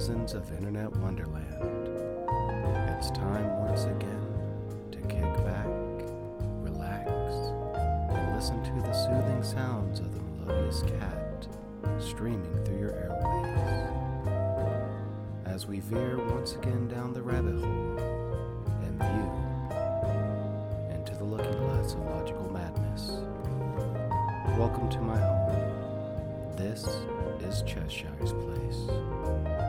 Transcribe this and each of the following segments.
denizens of Internet Wonderland. It's time once again to kick back, relax, and listen to the soothing sounds of the melodious cat streaming through your airways. As we veer once again down the rabbit hole and view into the looking glass of logical madness. Welcome to my home. This is Cheshire's Place.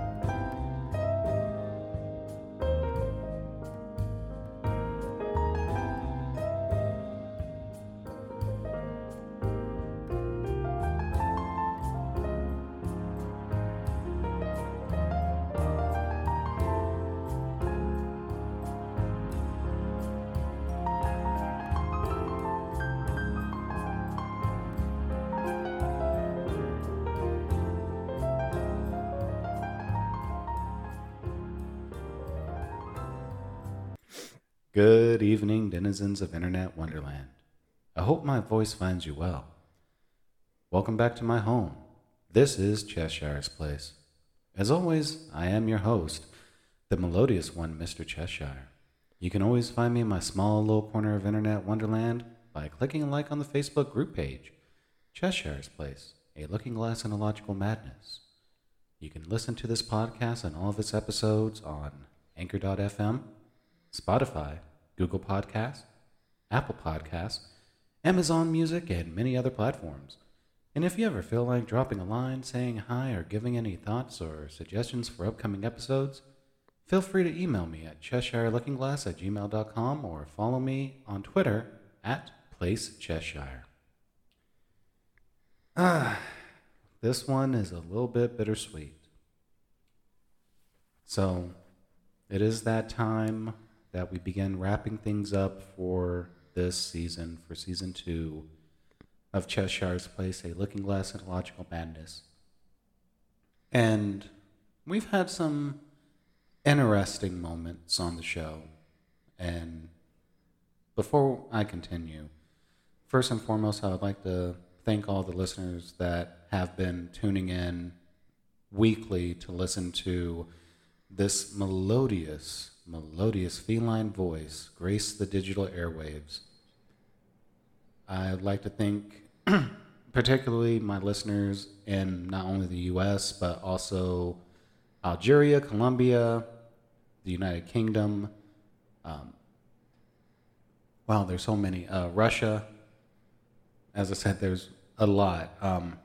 Good evening, denizens of Internet Wonderland. I hope my voice finds you well. Welcome back to my home. This is Cheshire's Place. As always, I am your host, the melodious one, Mr. Cheshire. You can always find me in my small little corner of Internet Wonderland by clicking a like on the Facebook group page, Cheshire's Place, a looking glass in a logical madness. You can listen to this podcast and all of its episodes on Anchor.fm, Spotify, Google Podcasts, Apple Podcasts, Amazon Music, and many other platforms. And if you ever feel like dropping a line, saying hi, or giving any thoughts or suggestions for upcoming episodes, feel free to email me at CheshireLookingGlass at gmail.com or follow me on Twitter at PlaceCheshire. Ah, this one is a little bit bittersweet. So, it is that time that we begin wrapping things up for this season, for season two of Cheshire's Place, a looking glass at logical madness. And we've had some interesting moments on the show. And before I continue, first and foremost, I would like to thank all the listeners that have been tuning in weekly to listen to this melodious, melodious feline voice grace the digital airwaves. I'd like to thank particularly my listeners in not only the US, but also Algeria, Colombia, the United Kingdom. Um, wow, there's so many. Uh, Russia. As I said, there's a lot. Um,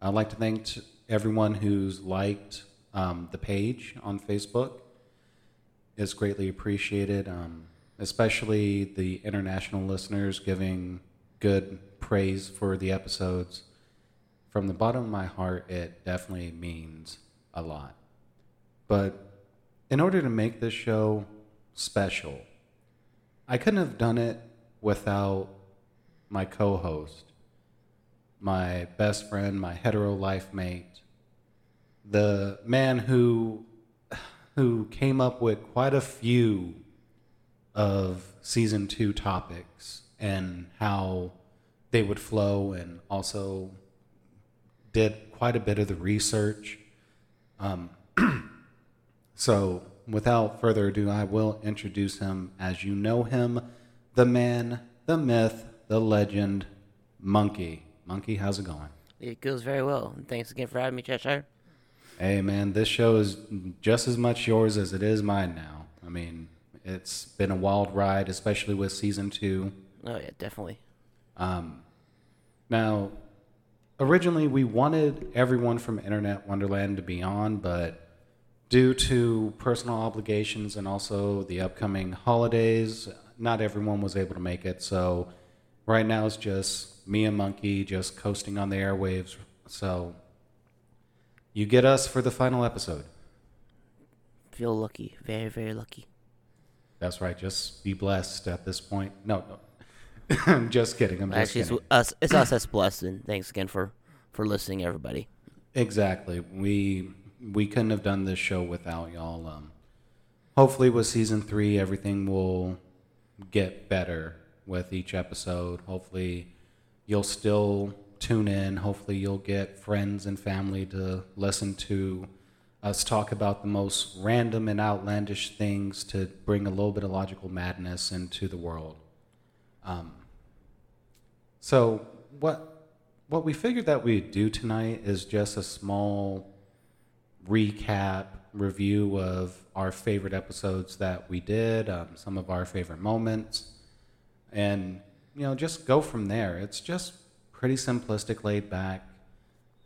I'd like to thank everyone who's liked um, the page on Facebook. It's greatly appreciated, um, especially the international listeners giving good praise for the episodes. From the bottom of my heart, it definitely means a lot. But in order to make this show special, I couldn't have done it without my co host, my best friend, my hetero life mate, the man who who came up with quite a few of season two topics and how they would flow and also did quite a bit of the research um, so without further ado i will introduce him as you know him the man the myth the legend monkey monkey how's it going It goes very well. Thanks again for having me, Cheshire. Hey man, this show is just as much yours as it is mine now. I mean, it's been a wild ride, especially with season two. Oh yeah, definitely. Um, now, originally we wanted everyone from Internet Wonderland to be on, but due to personal obligations and also the upcoming holidays, not everyone was able to make it. So right now it's just me and Monkey just coasting on the airwaves. So you get us for the final episode. Feel lucky, very very lucky. That's right. Just be blessed at this point. No, no. I'm just kidding. I'm just Actually, it's us. It's us that's blessed. And thanks again for for listening, everybody. Exactly. We we couldn't have done this show without y'all. Um, hopefully, with season three, everything will get better with each episode. Hopefully, you'll still tune in. Hopefully, you'll get friends and family to listen to us talk about the most random and outlandish things to bring a little bit of logical madness into the world. Um, so what what we figured that we'd do tonight is just a small recap review of our favorite episodes that we did, um, some of our favorite moments, and you know just go from there. It's just pretty simplistic, laid back,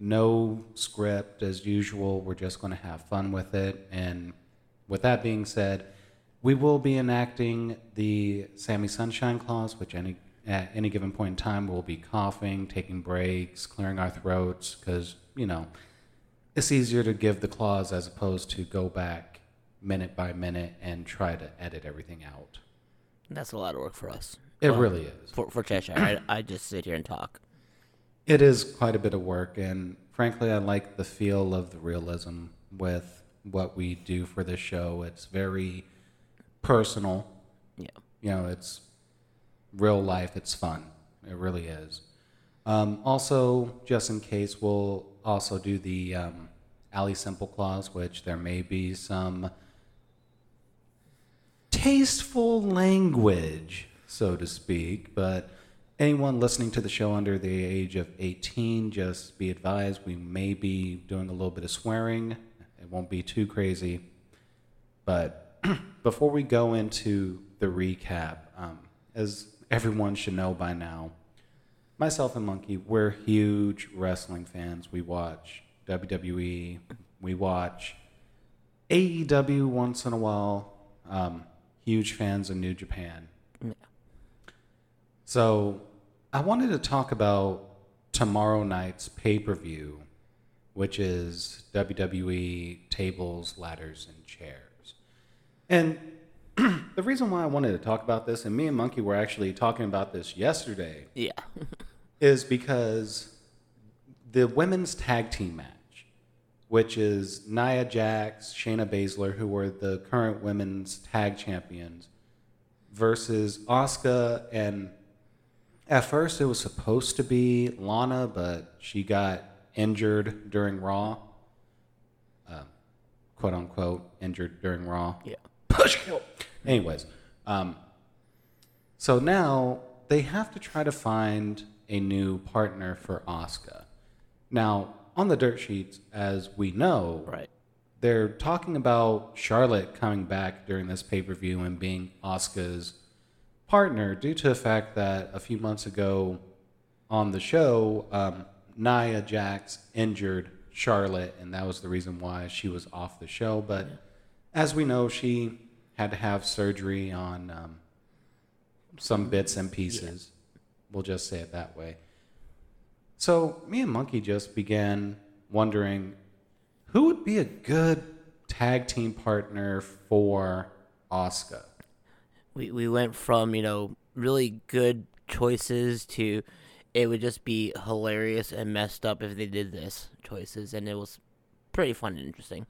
no script as usual. We're just going to have fun with it. And with that being said, we will be enacting the Sammy Sunshine Clause, which any at any given point in time we'll be coughing, taking breaks, clearing our throats, because you know it's easier to give the clause as opposed to go back minute by minute and try to edit everything out. That's a lot of work for us. It Well, really is. For, for Cheshire, I, I just sit here and talk. It is quite a bit of work, and frankly, I like the feel of the realism with what we do for this show. It's very personal. Yeah. You know, it's real life. It's fun. It really is. Um, also, just in case, we'll also do the um, Ali Simple clause, which there may be some tasteful language, so to speak, but anyone listening to the show under the age of 18, just be advised we may be doing a little bit of swearing. It won't be too crazy. But before we go into the recap, um, as everyone should know by now, myself and Monkey, we're huge wrestling fans. We watch WWE, we watch AEW once in a while. Um, huge fans of New Japan. So I wanted to talk about tomorrow night's pay per view, which is WWE tables, ladders, and chairs. And the reason why I wanted to talk about this, and me and Monkey were actually talking about this yesterday, Yeah. is because the women's tag team match, which is Nia Jax, Shayna Baszler, who were the current women's tag champions, versus Asuka and at first it was supposed to be Lana, but she got injured during Raw. Uh, quote unquote injured during Raw. Yeah. Push kill. Anyways, um, so now they have to try to find a new partner for Asuka. Now, on the dirt sheets, as we know, Right. they're talking about Charlotte coming back during this pay per view and being Asuka's partner due to the fact that a few months ago on the show, um, Nia Jax injured Charlotte, and that was the reason why she was off the show. But as we know, she had to have surgery on um, some bits and pieces. We'll just say it that way. So me and Monkey just began wondering who would be a good tag team partner for Asuka. We, we went from, you know, really good choices to it would just be hilarious and messed up if they did this choices. And it was pretty fun and interesting.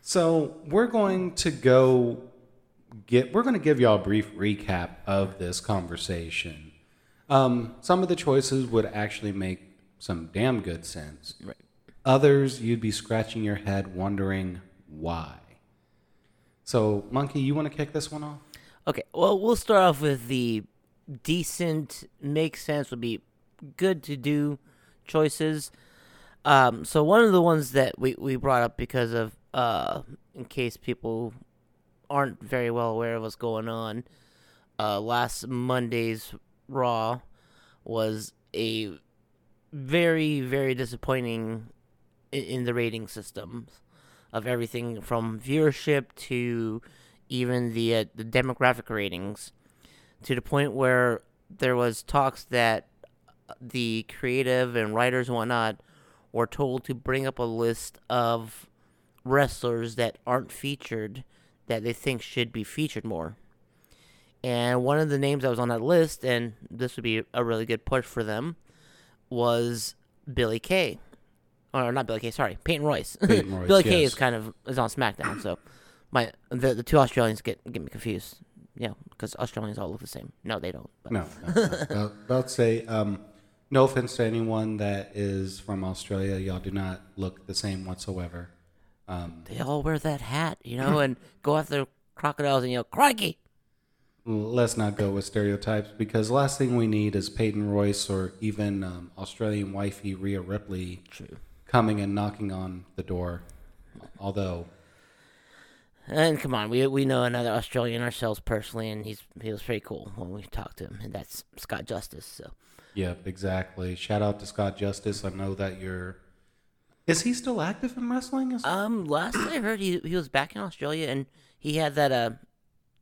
So we're going to go get. We're going to give y'all a brief recap of this conversation. Um, some of the choices would actually make some damn good sense. Right. Others, you'd be scratching your head wondering why. So, Monkey, you want to kick this one off? Okay, well, we'll start off with the decent, make sense, would be good to do choices. Um, so one of the ones that we, we brought up because of, uh, in case people aren't very well aware of what's going on, uh, last Monday's Raw was a very, very disappointing in, in the rating systems of everything from viewership to even the uh, the demographic ratings to the point where there was talks that the creative and writers and whatnot were told to bring up a list of wrestlers that aren't featured that they think should be featured more. And one of the names that was on that list, and this would be a really good push for them, was Billie Kay. Or not Billie Kay, sorry, Peyton Royce. Peyton Royce, Billie Kay is kind of is on SmackDown, so my the the two Australians get get me confused. Yeah, because Australians all look the same. No, they don't. but- No, no, no. to say, um, no offense to anyone that is from Australia, y'all do not look the same whatsoever. Um, They all wear that hat, you know, and go after crocodiles and yell, "Crikey!" let's not go with stereotypes because last thing we need is Peyton Royce or even um, Australian wifey Rhea Ripley True. coming and knocking on the door. Although, And come on, we we know another Australian ourselves personally, and he's he was pretty cool when we talked to him, and that's Scott Justice. So yep, exactly. Shout out to Scott Justice. I know that you're. Is he still active in wrestling? Is- Um, last I heard, he he was back in Australia, and he had that uh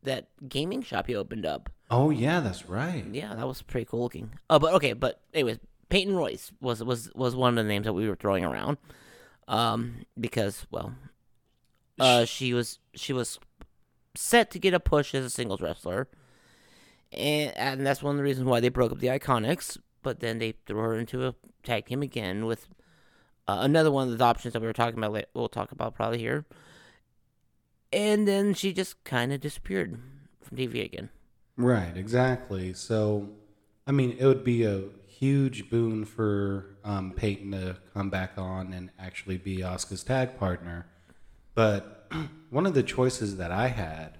that gaming shop he opened up. oh yeah, that's right. Yeah, that was pretty cool looking. Oh, but okay, but anyways, Peyton Royce was was was one of the names that we were throwing around, um, because well, uh, she was she was set to get a push as a singles wrestler, and and that's one of the reasons why they broke up the Iconics. But then they threw her into a tag team again with uh, another one of the options that we were talking about. Later, we'll talk about probably here. And then she just kind of disappeared from TV again. Right, exactly. So, I mean, it would be a huge boon for um, Peyton to come back on and actually be Asuka's tag partner. But one of the choices that I had,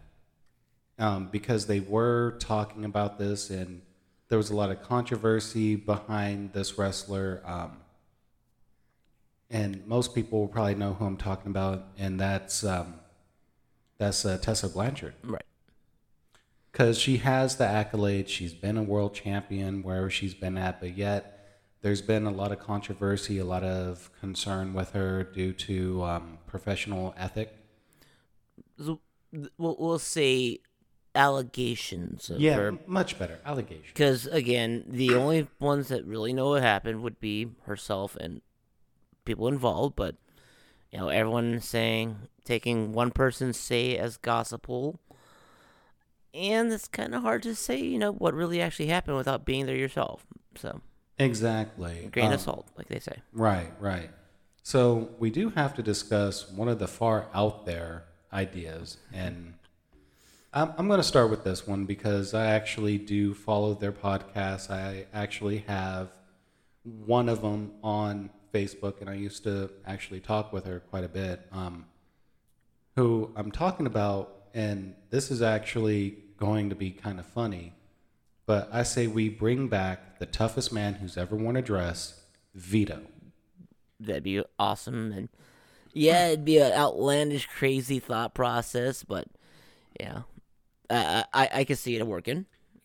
um, because they were talking about this and there was a lot of controversy behind this wrestler, um, and most people will probably know who I'm talking about, and that's um, that's uh, Tessa Blanchard Right. because she has the accolades. She's been a world champion wherever she's been at, but yet there's been a lot of controversy, a lot of concern with her due to um, professional ethic. We'll, we'll say allegations of Yeah, her much better allegation. because again the only ones that really know what happened would be herself and people involved but you know everyone saying taking one person's say as gospel and it's kind of hard to say you know what really actually happened without being there yourself so Exactly. grain Um, of salt like they say Right, right. So we do have to discuss one of the far out there ideas, and I'm, I'm going to start with this one because I actually do follow their podcast. I actually have one of them on Facebook, and I used to actually talk with her quite a bit. Um, who I'm talking about, and this is actually going to be kind of funny, but I say we bring back the toughest man who's ever worn a dress, Vito. that'd be awesome and yeah it'd be an outlandish crazy thought process but yeah i i, I can see it working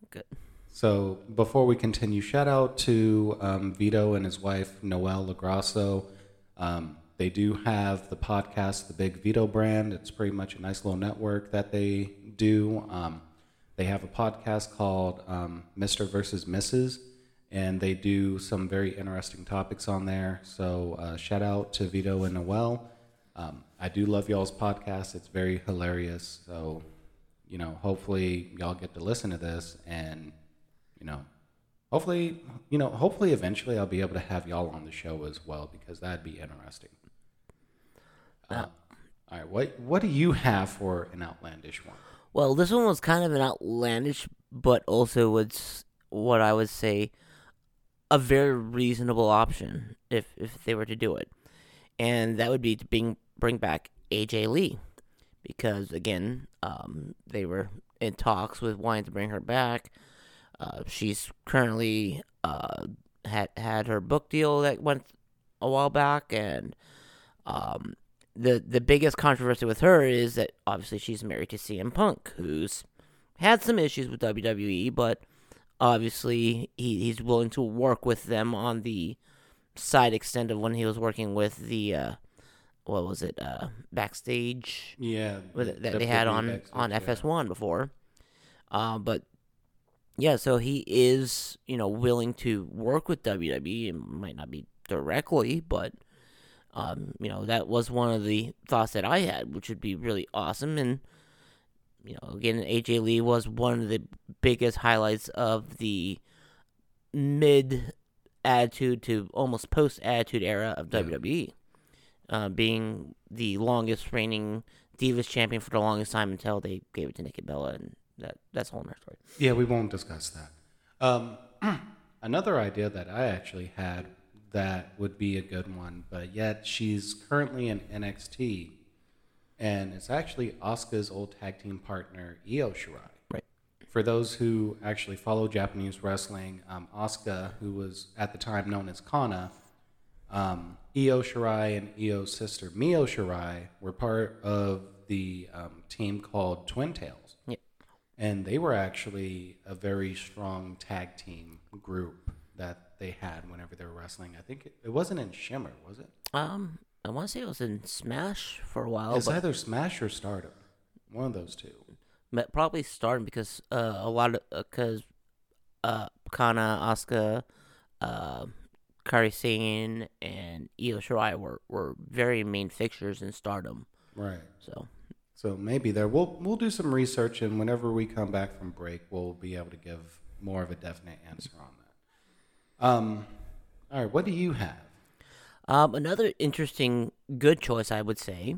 good So before we continue, shout out to um, Vito and his wife Noelle LoGrasso. Um, they do have the podcast, the Big Vito Brand. It's pretty much a nice little network that they do. Um, they have a podcast called um, Mr. versus Mrs. And they do some very interesting topics on there. So uh, shout out to Vito and Noelle. Um, I do love y'all's podcast. It's very hilarious. So you know, hopefully y'all get to listen to this and, you know, hopefully, you know, hopefully eventually I'll be able to have y'all on the show as well because that'd be interesting. Uh, all right, what what do you have for an outlandish one? Well, this one was kind of an outlandish, but also was what I would say a very reasonable option if if they were to do it, and that would be to bring bring back AJ Lee, because again, um, they were in talks with wanting to bring her back. Uh, she's currently uh, had had her book deal that went a while back, and um, the the biggest controversy with her is that obviously she's married to CM Punk, who's had some issues with WWE, but obviously he, he's willing to work with them on the side extent of when he was working with the uh, what was it uh, backstage Yeah, with that they had on on FS1 before. Uh, but yeah, so he is you know willing to work with WWE. It might not be directly, but um, you know that was one of the thoughts that I had, which would be really awesome. And you know, again, AJ Lee was one of the biggest highlights of the mid attitude to almost post attitude era of Yeah. WWE, uh, being the longest reigning Divas champion for the longest time until they gave it to Nikki Bella, and that that's a whole other story. Yeah, we won't discuss that. Um, another idea that I actually had that would be a good one, but yet she's currently in NXT, and it's actually Asuka's old tag team partner Io Shirai. Right. For those who actually follow Japanese wrestling, um, Asuka, who was at the time known as Kana, um, Io Shirai and Io's sister Mio Shirai were part of the um, team called Twin Tails. Yeah. And they were actually a very strong tag team group that they had whenever they were wrestling. I think it, it wasn't in Shimmer, was it? Um, I want to say it was in Smash for a while, it's either Smash or Stardom. One of those two. probably starting because uh, a lot of because uh, Kana, Asuka, Kairi Sane, and Io Shirai were, were very main fixtures in Stardom. Right. So So maybe there we'll we'll do some research and whenever we come back from break we'll be able to give more of a definite answer on that. Um all right, what do you have? Um, another interesting, good choice, I would say,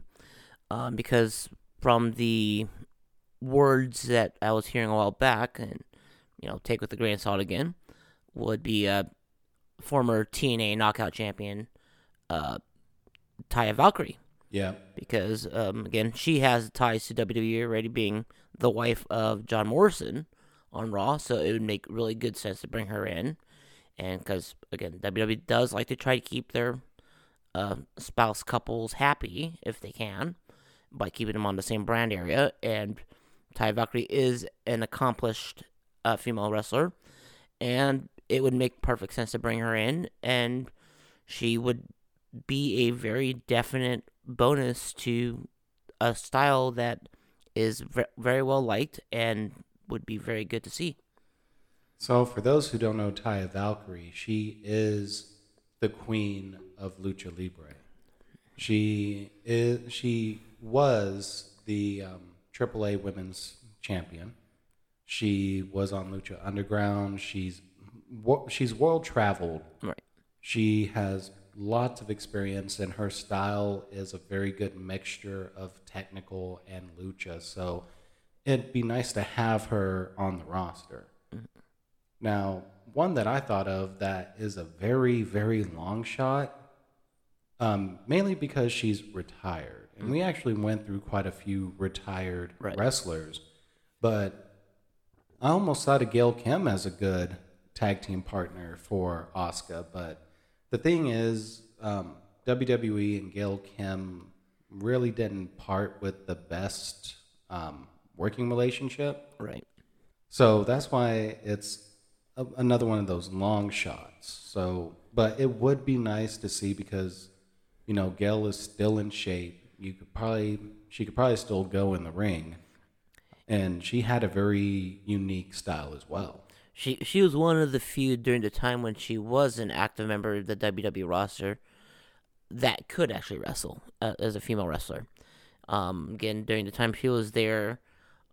um, because from the words that I was hearing a while back, and you know, take with a grain of salt again, would be uh, former TNA Knockout Champion uh, Taya Valkyrie, Yeah. because um, again, she has ties to WWE already, being the wife of John Morrison on Raw, so it would make really good sense to bring her in, and because again, WWE does like to try to keep their uh, spouse couples happy if they can by keeping them on the same brand area. And Taya Valkyrie is an accomplished uh, female wrestler, and it would make perfect sense to bring her in, and she would be a very definite bonus to a style that is ve- very well liked and would be very good to see. So for those who don't know Taya Valkyrie, she is the queen of lucha libre. She is she was the um, AAA Women's Champion. She was on Lucha Underground. She's wo- she's world traveled. Right. She has lots of experience, and her style is a very good mixture of technical and lucha. So it'd be nice to have her on the roster. Now, one that I thought of that is a very, very long shot, um, mainly because she's retired. And we actually went through quite a few retired Right. wrestlers. But I almost thought of Gail Kim as a good tag team partner for Asuka. But the thing is, um, WWE and Gail Kim really didn't part with the best um, working relationship. Right. So that's why it's a, another one of those long shots. So, but it would be nice to see because, you know, Gail is still in shape. You could probably, she could probably still go in the ring. And she had a very unique style as well. She she was one of the few during the time when she was an active member of the WWE roster that could actually wrestle uh, as a female wrestler. Um, again, during the time she was there,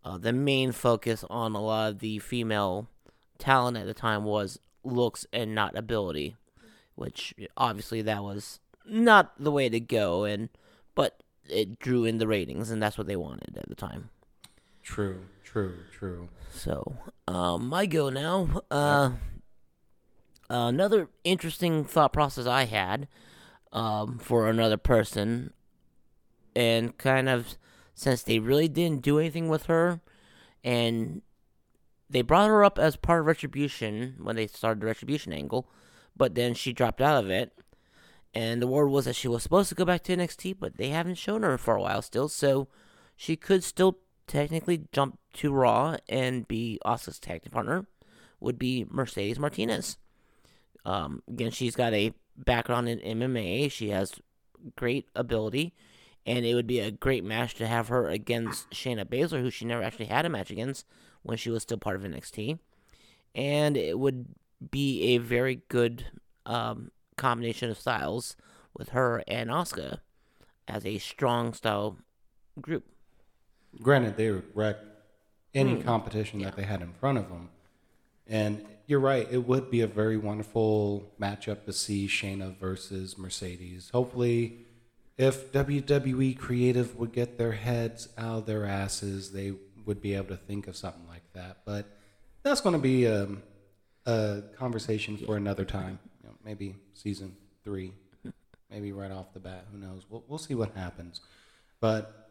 uh, the main focus on a lot of the female talent at the time was looks and not ability, which obviously that was not the way to go, and but it drew in the ratings, and that's what they wanted at the time. True, true, true. So, um, my go now. Uh, another interesting thought process I had um, for another person, and kind of since they really didn't do anything with her, and they brought her up as part of Retribution when they started the Retribution angle, but then she dropped out of it. And the word was that she was supposed to go back to NXT, but they haven't shown her for a while still, so she could still technically jump to Raw and be Asuka's tag team partner. Would be Mercedes Martinez. Um, again, she's got a background in MMA. She has great ability, and it would be a great match to have her against Shayna Baszler, who she never actually had a match against when she was still part of NXT. And it would be a very good um, combination of styles with her and Asuka as a strong style group. Granted, they would wreck any hmm. competition that they had in front of them. And you're right, it would be a very wonderful matchup to see Shayna versus Mercedes. Hopefully, if WWE Creative would get their heads out of their asses, they would be able to think of something like that. But that's going to be a, a conversation for another time. You know, maybe season three, maybe right off the bat. Who knows? We'll, we'll see what happens. But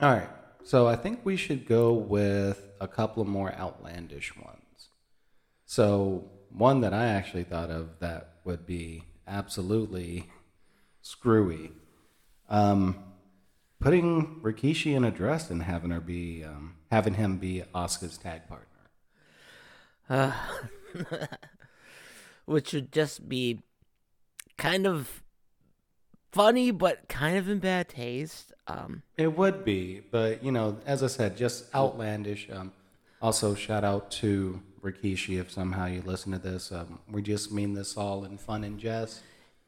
All right. So I think we should go with a couple of more outlandish ones. So one that I actually thought of that would be absolutely screwy. Um, putting Rikishi in a dress and having her be um, having him be Asuka's tag partner. which would just be kind of funny, but kind of in bad taste. Um, It would be, but you know, as I said, just outlandish. Um, also, shout out to Rikishi if somehow you listen to this. Um, we just mean this all in fun and jest.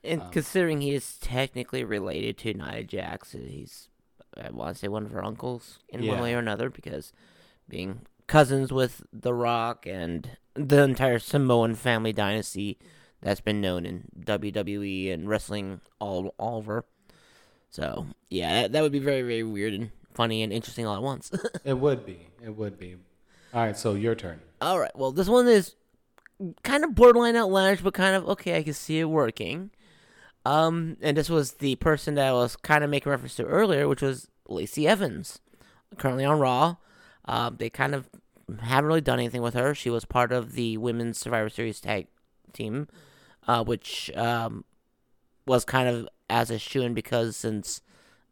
and considering he is technically related to Nia Jax, he's I want to say one of her uncles in one way or another because being cousins with The Rock and the entire Samoan family dynasty that's been known in WWE and wrestling all all over. So yeah, that, that would be very very weird and funny and interesting all at once. It would be. It would be. All right, so your turn. All right. Well, this one is kind of borderline outlandish, but kind of okay. I can see it working. Um, and this was the person that I was kind of making reference to earlier, which was Lacey Evans, currently on Raw. Uh, they kind of haven't really done anything with her. She was part of the women's Survivor Series tag team, uh, which um, was kind of as a shoe-in because since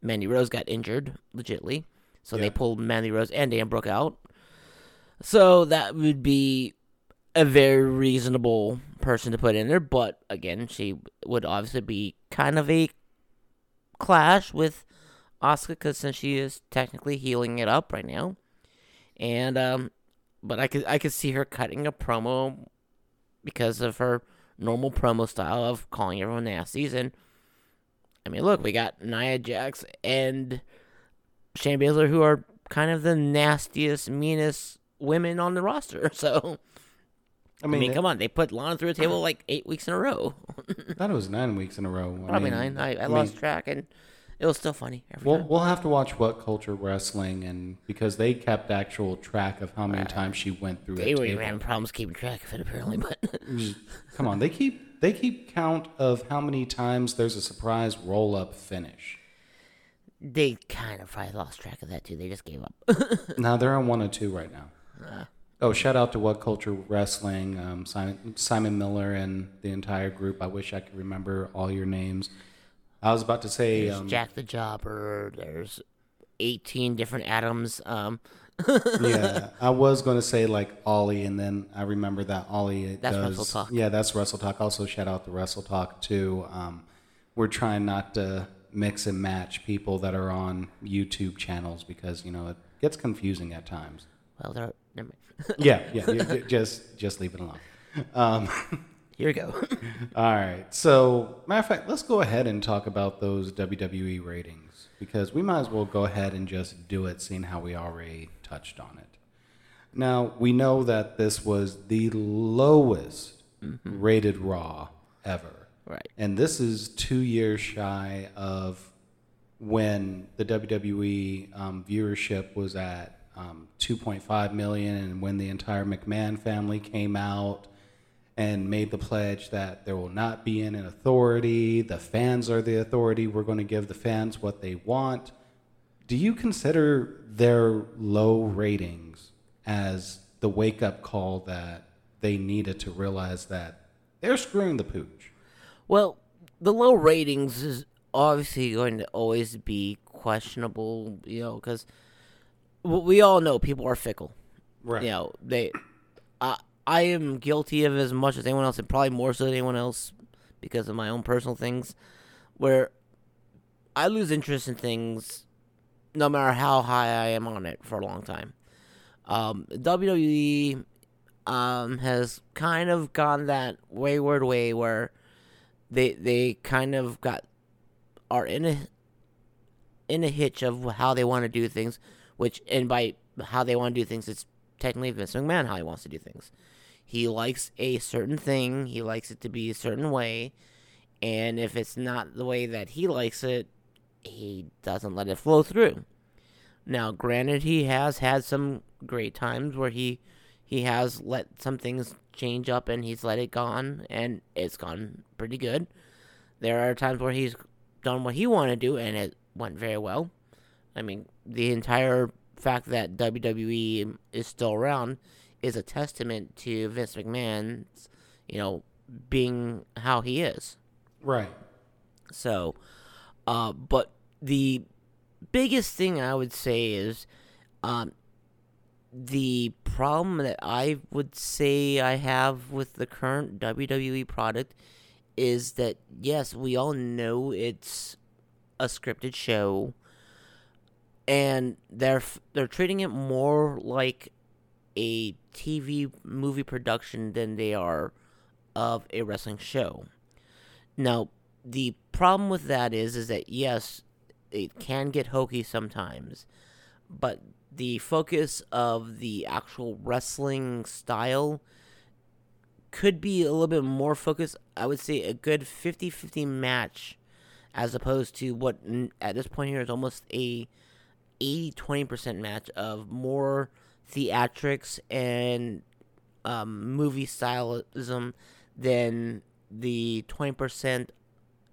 Mandy Rose got injured, legitly, so Yeah. they pulled Mandy Rose and Dana Brooke out. So that would be a very reasonable person to put in there, but again, she would obviously be kind of a clash with Asuka because since she is technically healing it up right now, and um, but I could I could see her cutting a promo because of her normal promo style of calling everyone nasties and. I mean, look, we got Nia Jax and Shayna Baszler, who are kind of the nastiest, meanest women on the roster. So, I I mean, mean, come on, they put Lana through a table like eight weeks in a row. I thought it was nine weeks in a row. I Probably mean, nine. I, I, mean, lost track, and it was still funny every We'll, time. we'll have to watch what culture wrestling and because they kept actual track of how many times she went through They were having problems keeping track of it, apparently. But Come on, they keep they keep count of how many times there's a surprise roll up finish. they kind of probably lost track of that too. They just gave up. Now they're on one or two right now. Uh. Oh, shout out to What Culture Wrestling, um, Simon, Simon Miller, and the entire group. I wish I could remember all your names. I was about to say, There's um, Jack the Jobber. There's 18 different Adams. Um, yeah, I was going to say like Ollie, and then I remember that Ollie That's does. Wrestle Talk. Yeah, that's Wrestle Talk. Also, shout out to Wrestle Talk too. Um, we're trying not to mix and match people that are on YouTube channels because you know it gets confusing at times. well, there. Mind. Yeah, yeah, just just leave it alone. Um, Here we go. all right. So, matter of fact, let's go ahead and talk about those WWE ratings because we might as well go ahead and just do it, seeing how we already touched on it. Now, we know that this was the lowest rated Raw ever. right. And this is two years shy of when the WWE um, viewership was at um, 2.5 million, and when the entire McMahon family came out and made the pledge that there will not be an authority, the fans are the authority, we're going to give the fans what they want. Do you consider their low ratings as the wake up call that they needed to realize that they're screwing the pooch? Well, the low ratings is obviously going to always be questionable, you know, because we all know people are fickle. Right. You know, they. I I am guilty of as much as anyone else, and probably more so than anyone else, because of my own personal things, where I lose interest in things, no matter how high I am on it for a long time. Um, WWE um, has kind of gone that wayward way where they they kind of got are in a in a hitch of how they want to do things, which and by how they want to do things, it's technically Vince McMahon how he wants to do things. He likes a certain thing, he likes it to be a certain way, and if it's not the way that he likes it, he doesn't let it flow through. Now, granted, he has had some great times where he he has let some things change up and he's let it gone, and it's gone pretty good. There are times where he's done what he wanted to do and it went very well. I mean, the entire fact that WWE is still around is a testament to Vince McMahon's, you know, being how he is. Right. So, uh, but the biggest thing I would say is, um, the problem that I would say I have with the current WWE product is that yes, we all know it's a scripted show, and they're they're treating it more like a TV movie production than they are of a wrestling show. Now, the problem with that is is that yes, it can get hokey sometimes, but the focus of the actual wrestling style could be a little bit more focused. I would say a good 50-50 match as opposed to what at this point here is almost a 80-20% match of more theatrics and um, movie stylism than the 20%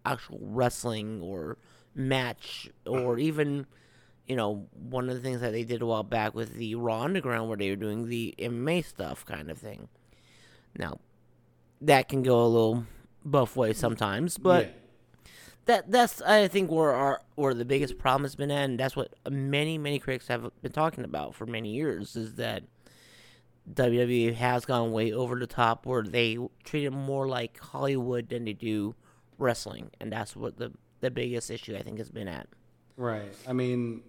actual wrestling or match or even you know one of the things that they did a while back with the Raw Underground where they were doing the MMA stuff kind of thing. Now that can go a little both ways sometimes, but Yeah. That that's I think where our where the biggest problem has been at, and that's what many many critics have been talking about for many years is that WWE has gone way over the top where they treat it more like Hollywood than they do wrestling, and that's what the the biggest issue I think has been at. Right. I mean,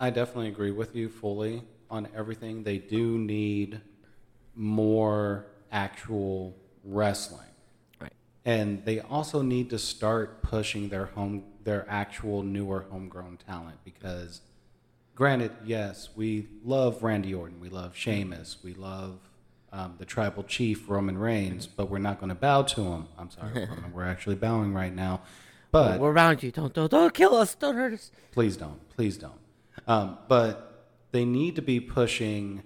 I definitely agree with you fully on everything. They do need more actual wrestling. And they also need to start pushing their home their actual newer homegrown talent because granted, yes, we love Randy Orton, we love Sheamus, we love um, the tribal chief Roman Reigns, but we're not going to bow to him. I'm sorry, Roman, we're actually bowing right now. But We're around you. Don't don't don't kill us. Don't hurt us. Please don't. Please don't. Um, but they need to be pushing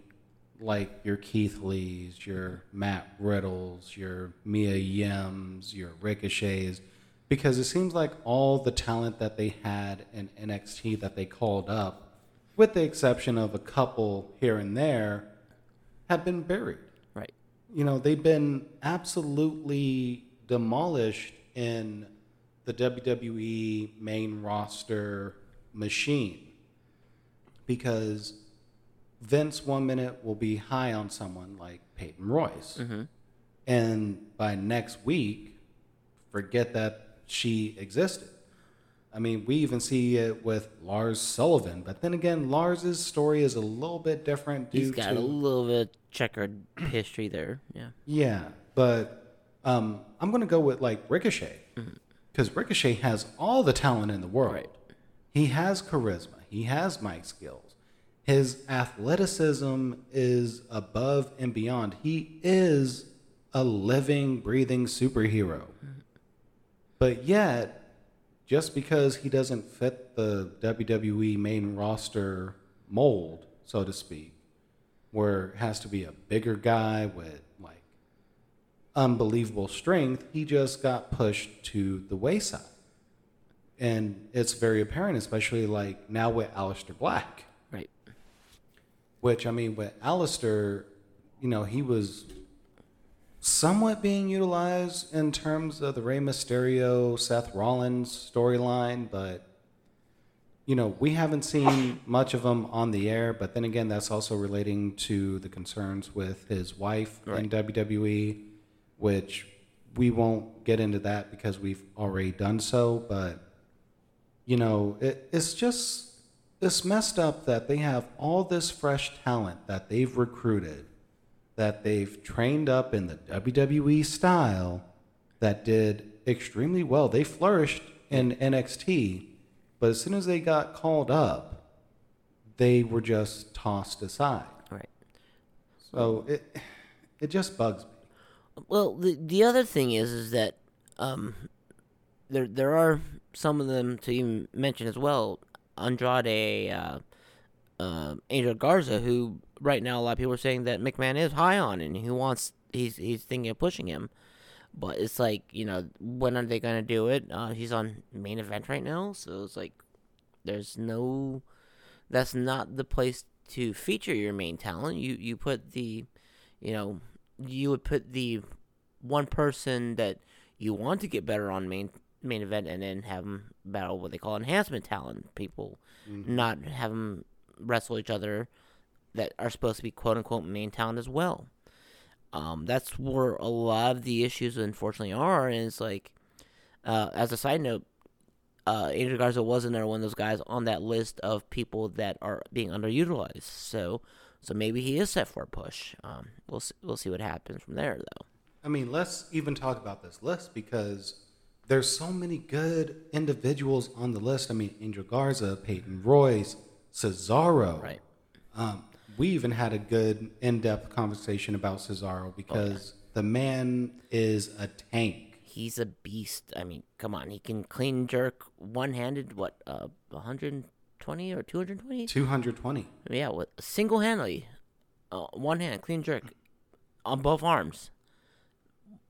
like your Keith Lees, your Matt Riddles, your Mia Yims, your Ricochets, because it seems like all the talent that they had in NXT that they called up, with the exception of a couple here and there, have been buried Right. you know, they've been absolutely demolished in the WWE main roster machine because Vince one minute will be high on someone like Peyton Royce. And by next week, forget that she existed. I mean, we even see it with Lars Sullivan, but then again, Lars's story is a little bit different due He's got to a little bit checkered history there. Yeah. yeah, but um, I'm going to go with like Ricochet because Ricochet has all the talent in the world. Right. He has charisma. He has mic skills. His athleticism is above and beyond. He is a living, breathing superhero. But yet, just because he doesn't fit the WWE main roster mold, so to speak, where it has to be a bigger guy with like unbelievable strength, he just got pushed to the wayside. And it's very apparent, especially like now with Aleister Black. Which I mean, with Aleister, you know, he was somewhat being utilized in terms of the Rey Mysterio, Seth Rollins storyline, but you know, we haven't seen much of him on the air, but then again, that's also relating to the concerns with his wife in WWE, which we won't get into that because we've already done so. But, you know, it, it's just, it's messed up that they have all this fresh talent that they've recruited, that they've trained up in the WWE style that did extremely well. They flourished in NXT, but as soon as they got called up, they were just tossed aside. Right. So it it just bugs me. Well, the the other thing is is that um, there there are some of them to even mention as well. Andrade, uh, uh, Angel Garza, who right now a lot of people are saying that McMahon is high on and he wants he's he's thinking of pushing him. But it's like you know when are they gonna do it? Uh, he's on main event right now, so it's like There's no. That's not the place to feature your main talent. You you put the, you know, you would put the one person that you want to get better on main main event, and then have them battle what they call enhancement talent people, not have them wrestle each other that are supposed to be quote unquote main talent as well. Um, that's where a lot of the issues unfortunately are, and it's like, uh, as a side note, uh, Angel Garza was another one of those guys on that list of people that are being underutilized. So, so maybe he is set for a push. Um, we'll see, we'll see what happens from there, though. I mean, let's even talk about this list because there's so many good individuals on the list. I mean, Angel Garza, Peyton Royce, Cesaro. Right. Um, we even had a good in-depth conversation about Cesaro because the man is a tank. He's a beast. I mean, come on, he can clean jerk one handed. What, uh, 120 or 220? 220. Yeah, with single handedly, uh, one hand clean jerk on both arms.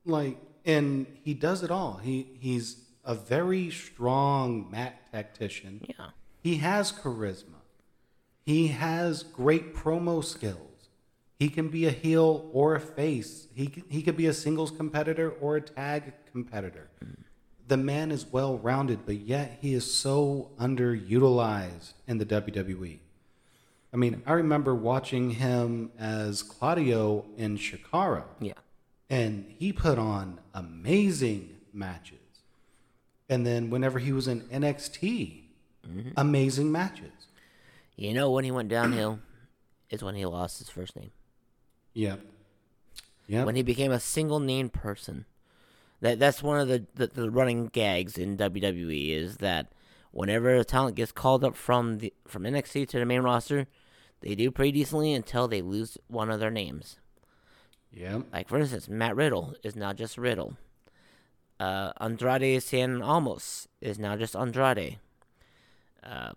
Like, and he does it all. He he's a very strong mat tactician. Yeah. He has charisma. He has great promo skills. He can be a heel or a face. He he could be a singles competitor or a tag competitor. The man is well rounded, but yet he is so underutilized in the WWE. I mean, I remember watching him as Claudio in Chikara Yeah. And he put on amazing matches. And then whenever he was in NXT, mm-hmm. amazing matches. You know when he went downhill is when he lost his first name. Yep. Yep. When he became a single name person. That that's one of the, the, the running gags in WWE is that whenever a talent gets called up from the from NXT to the main roster, they do pretty decently until they lose one of their names. Yep. Like for instance, Matt Riddle is now just Riddle. Uh, Andrade Cien Almas is now just Andrade. Uh,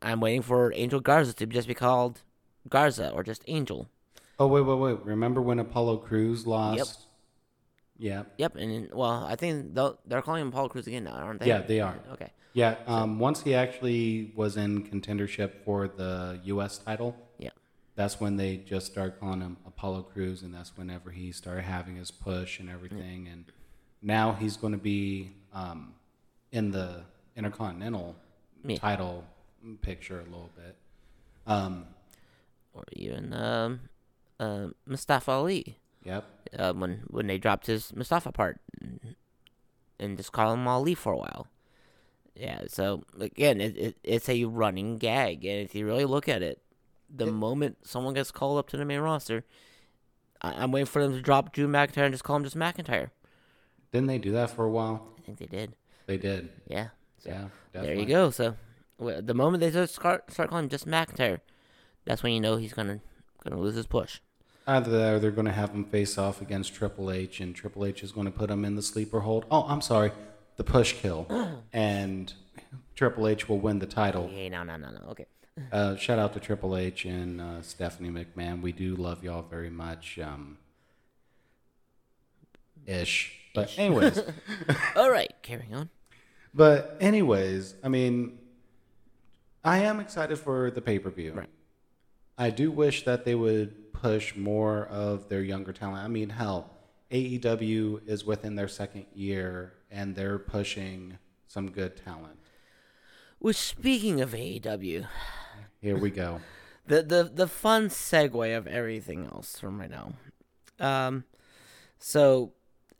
I'm waiting for Angel Garza to just be called Garza or just Angel. Oh wait, wait, wait. Remember when Apollo Crews lost? Yep. Yep, and well, I think they're calling him Paul Crews again now, aren't they? Yeah, they are. Okay. Yeah. Um, once he actually was in contendership for the U.S. title, Yeah. That's when they just started calling him Apollo Crews, and that's whenever he started having his push and everything. And now he's going to be um, in the Intercontinental Yeah. title picture a little bit. Um, Or even um, uh, Mustafa Ali yep. uh, when when they dropped his Mustafa part and, and just call him Ali for a while. Yeah, so again, it, it it's a running gag, and if you really look at it, the moment someone gets called up to the main roster, I, I'm waiting for them to drop Drew McIntyre and just call him just McIntyre. Didn't they do that for a while? I think they did. They did. Yeah. So Yeah. there you go. So the moment they just start start calling him just McIntyre, that's when you know he's gonna gonna lose his push. Either that or they're going to have him face off against Triple H, and Triple H is going to put him in the sleeper hold. Oh, I'm sorry, the push kill, and Triple H will win the title. Hey, no, no, no, no. Okay. Uh, shout out to Triple H and uh, Stephanie McMahon. We do love y'all very much. Um, ish, but anyways, All right, carrying on. but anyways, I mean, I am excited for the pay per view. Right. I do wish that they would push more of their younger talent. I mean, hell, AEW is within their second year and they're pushing some good talent. Which, speaking of AEW, Here we go. the the the fun segue of everything else from right now. Um, so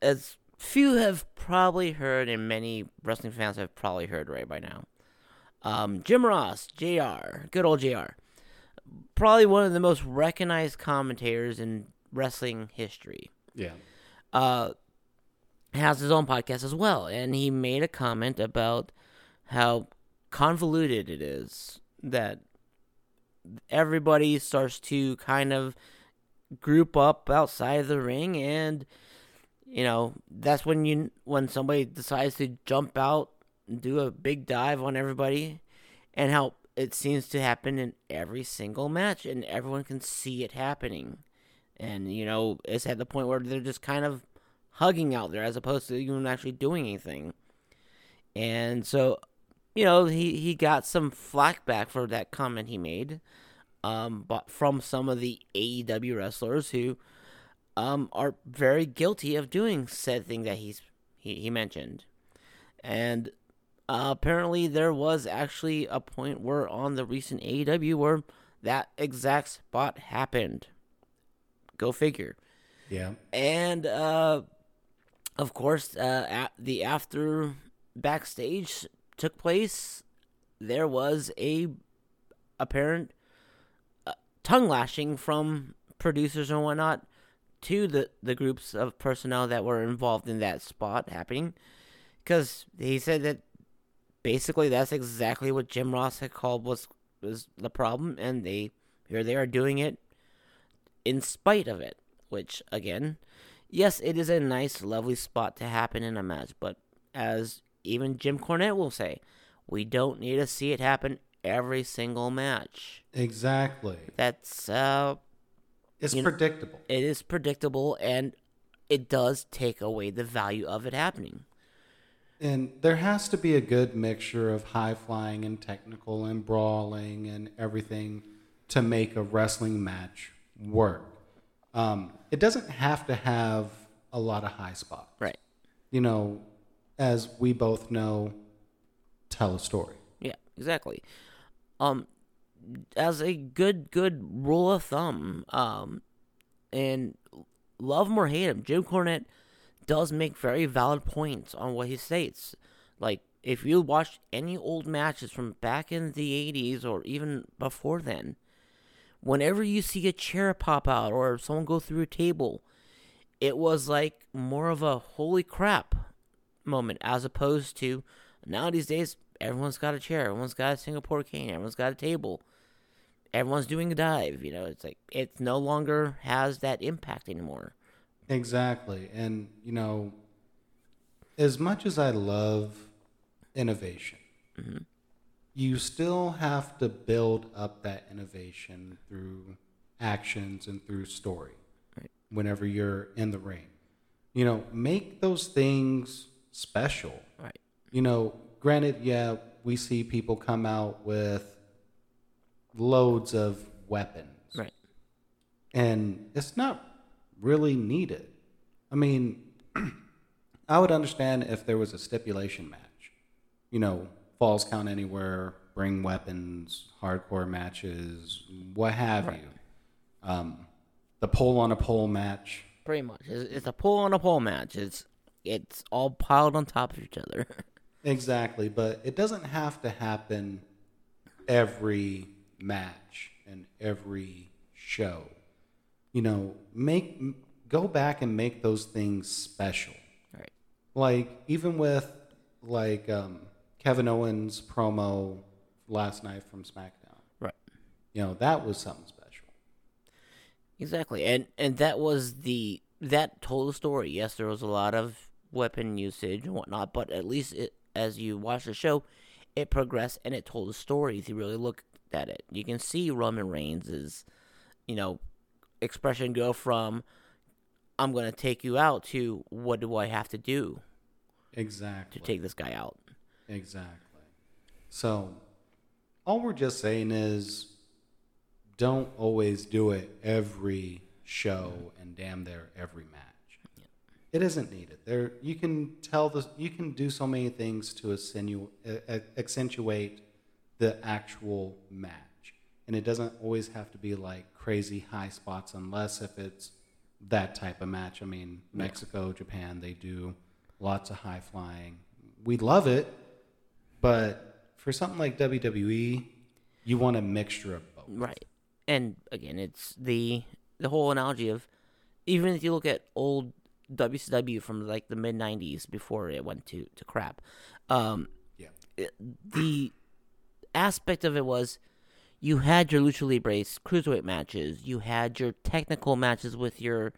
as few have probably heard, and many wrestling fans have probably heard right by now, um, Jim Ross, Jr., good old Jr., probably one of the most recognized commentators in wrestling history. Yeah. uh, has his own podcast as well, and he made a comment about how convoluted it is that everybody starts to kind of group up outside of the ring, and you know that's when you when somebody decides to jump out and do a big dive on everybody, and how it seems to happen in every single match, and everyone can see it happening. And you know it's at the point where they're just kind of hugging out there as opposed to even actually doing anything. And so you know, he, he got some flack back for that comment he made, um, but from some of the AEW wrestlers who, um, are very guilty of doing said thing that he's he, he mentioned, and uh, apparently there was actually a point where on the recent AEW where that exact spot happened. Go figure. Yeah. And uh, of course, uh, at the after backstage took place, there was a apparent uh, tongue lashing from producers and whatnot to the the groups of personnel that were involved in that spot happening, because he said that basically that's exactly what Jim Ross had called was was the problem, and they here they are doing it in spite of it. Which again, yes, it is a nice, lovely spot to happen in a match, but as even Jim Cornette will say, we don't need to see it happen every single match. Exactly. That's uh, It's You know- predictable. it is predictable, and it does take away the value of it happening. And there has to be a good mixture of high flying and technical and brawling and everything to make a wrestling match work. Um, it doesn't have to have a lot of high spots. Right. You know, as we both know, tell a story. Yeah, exactly. Um, as a good good rule of thumb, um, and love him or hate him, Jim Cornette does make very valid points on what he states. Like if you watch any old matches from back in the '80s or even before then, whenever you see a chair pop out or someone go through a table, it was like more of a holy crap moment as opposed to now these days everyone's got a chair, everyone's got a Singapore cane, everyone's got a table, everyone's doing a dive. You know, it's like it no longer has that impact anymore. Exactly. And, you know, as much as I love innovation, mm-hmm. you still have to build up that innovation through actions and through story Right. whenever you're in the ring. You know, make those things special. Right. You know, granted, yeah, we see people come out with loads of weapons Right. and it's not really needed. I mean, I would understand if there was a stipulation match, you know, falls count anywhere, bring weapons, hardcore matches, what have you. Um, the pole on a pole match. Pretty much, it's, it's a pole on a pole match. It's it's all piled on top of each other. Exactly, but it doesn't have to happen every match and every show. You know, make go back and make those things special. right. Like even with like um, Kevin Owens promo last night from SmackDown. Right. You know, that was something special. Exactly, and and that was the that told the story. Yes, there was a lot of weapon usage and whatnot, but at least it, as you watch the show, it progressed and it told a story. If you really look at it, you can see Roman Reigns' you know expression go from "I'm going to take you out" to "What do I have to do Exactly. to take this guy out?" Exactly. So, all we're just saying is don't always do it every show and damn there every match. It isn't needed. There you can tell the you can do so many things to uh, accentuate the actual match. And it doesn't always have to be like crazy high spots unless if it's that type of match. I mean, Mexico, Japan, they do lots of high flying. We love it, but for something like WWE, you want a mixture of both. Right. And again, it's the the whole analogy of even if you look at old WCW from like the mid '90s before it went to to crap, um, Yeah. it- the aspect of it was you had your lucha libres cruiserweight matches, you had your technical matches with your,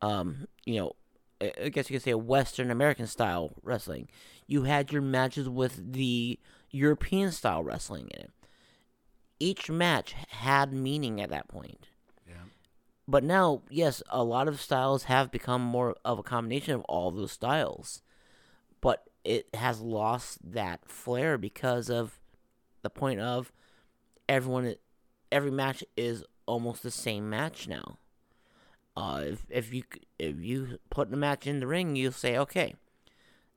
um, you know, I I guess you could say a Western American style wrestling. You had your matches with the European style wrestling in it. Each match had meaning at that point. But now, yes, a lot of styles have become more of a combination of all those styles. But it has lost that flair because of the point of everyone every match is almost the same match now. Uh, if if you if you put a match in the ring, you'll say, okay,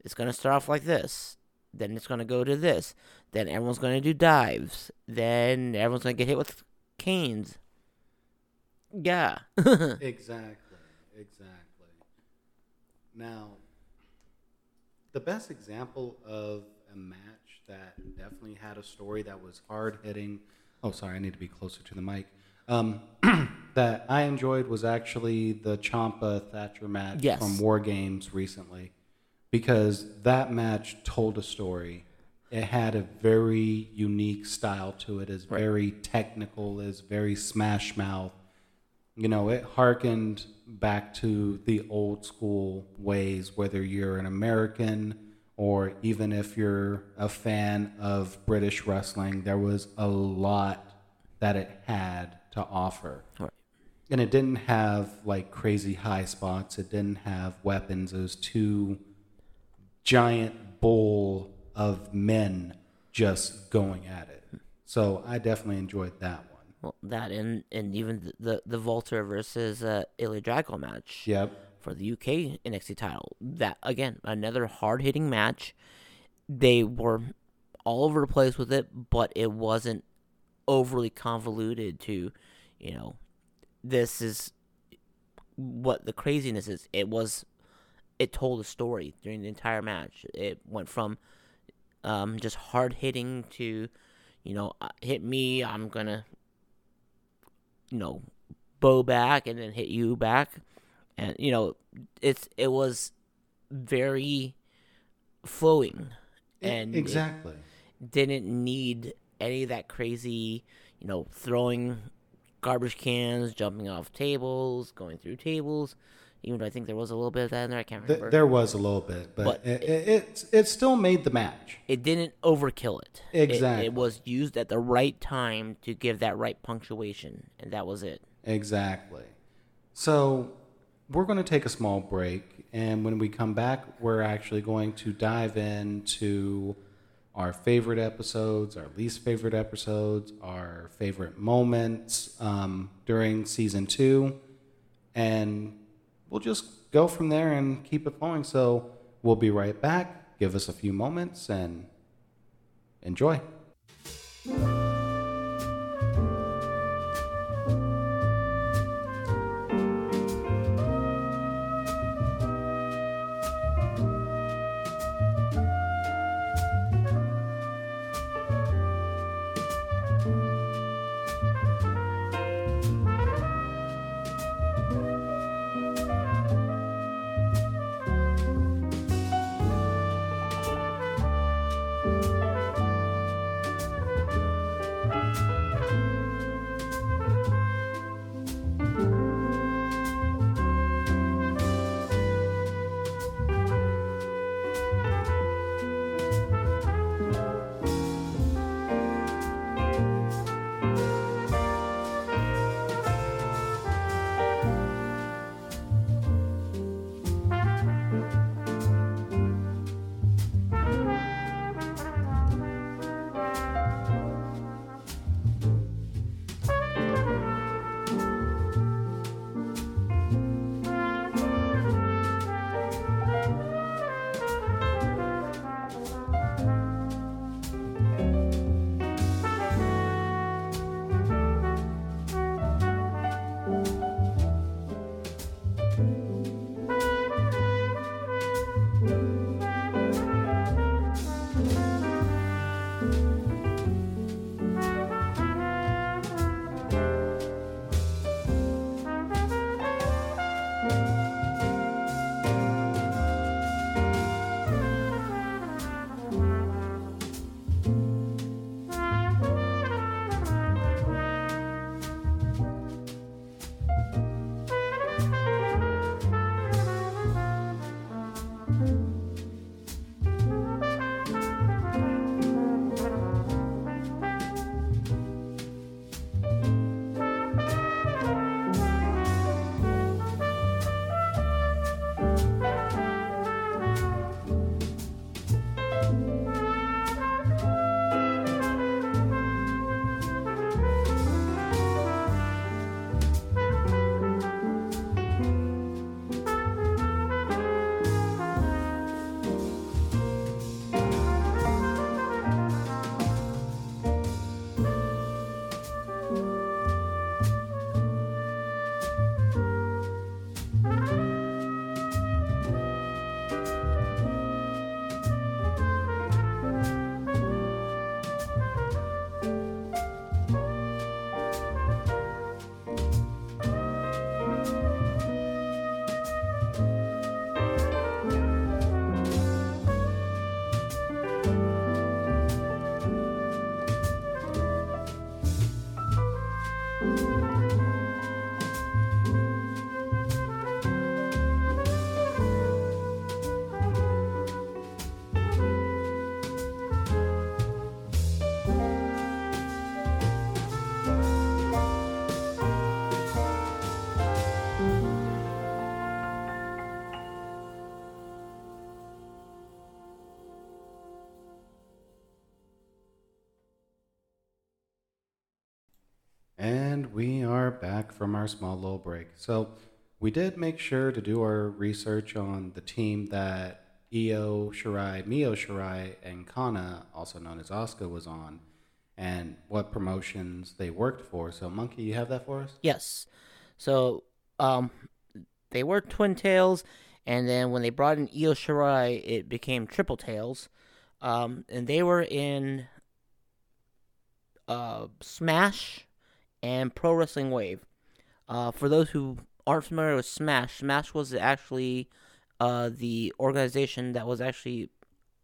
it's gonna start off like this, then it's gonna go to this, then everyone's gonna do dives, then everyone's gonna get hit with canes. Yeah. exactly. Exactly. Now, the best example of a match that definitely had a story that was hard hitting. Oh, sorry, I need to be closer to the mic. Um, that I enjoyed was actually the Ciampa Thatcher match Yes. from War Games recently, because that match told a story. It had a very unique style to it. It's Right. very technical. It's very smash mouth. You know, it harkened back to the old school ways, whether you're an American or even if you're a fan of British wrestling, there was a lot that it had to offer. Right. And it didn't have like crazy high spots. It didn't have weapons. It was two giant bull of men just going at it. So I definitely enjoyed that one. Well, that and and even the the, the WALTER versus uh, Ilya Drago match Yep. for the UK NXT title. That again, another hard hitting match. They were all over the place with it, but it wasn't overly convoluted to, you know, this is what the craziness is. It was, it told a story during the entire match. It went from um, just hard hitting to, you know, uh, hit me, I'm gonna, you know, bow back and then hit you back, and you know, it's it was very flowing, and exactly. didn't need any of that crazy, you know, throwing garbage cans, jumping off tables, going through tables. Even though I think there was a little bit of that in there, I can't remember. there was a little bit, but, But it, it, it, it still made the match. it didn't overkill it. It- Exactly. It, was used at the right time to give that right punctuation, and that was it. Exactly. So we're going to take a small break, and when we come back, we're actually going to dive into our favorite episodes, our least favorite episodes, our favorite moments um, during season two, and we'll just go from there and keep it flowing. So we'll be right back. Give us a few moments and enjoy. Are back from our small little break. So we did make sure to do our research on the team that Io Shirai, Mio Shirai, and Kana, also known as Asuka, was on, and what promotions they worked for. So, Monkey, you have that for us? Yes. So, um, they were Twin Tails, and then when they brought in Io Shirai, it became Triple Tails. Um, and they were in uh, Smash and Pro Wrestling Wave. Uh, for those who aren't familiar with Smash, Smash was actually uh, the organization that was actually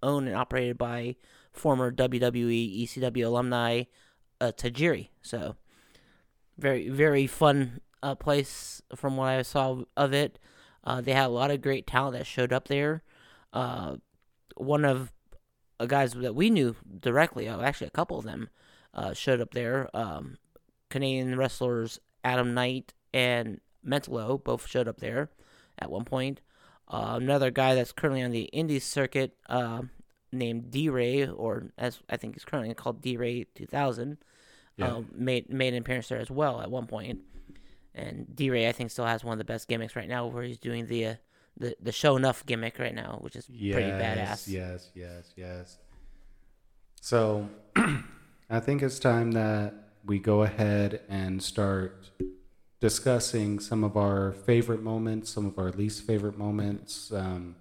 owned and operated by former WWE ECW alumni uh, Tajiri. So, very very fun uh, place from what I saw of it. Uh, they had a lot of great talent that showed up there. Uh, one of uh, guys that we knew directly, uh, actually a couple of them, uh, showed up there. Um, Canadian wrestlers Adam Knight and Mentallo both showed up there at one point. Uh, another guy that's currently on the Indies circuit uh, named D Ray, or as I think he's currently called D Ray 2000, Yeah. uh, made made an appearance there as well at one point. And D Ray, I think, still has one of the best gimmicks right now, where he's doing the uh, the the show enough gimmick right now, which is pretty badass. Yes, yes, yes. So, I think it's time that we go ahead and start discussing some of our favorite moments, some of our least favorite moments, um,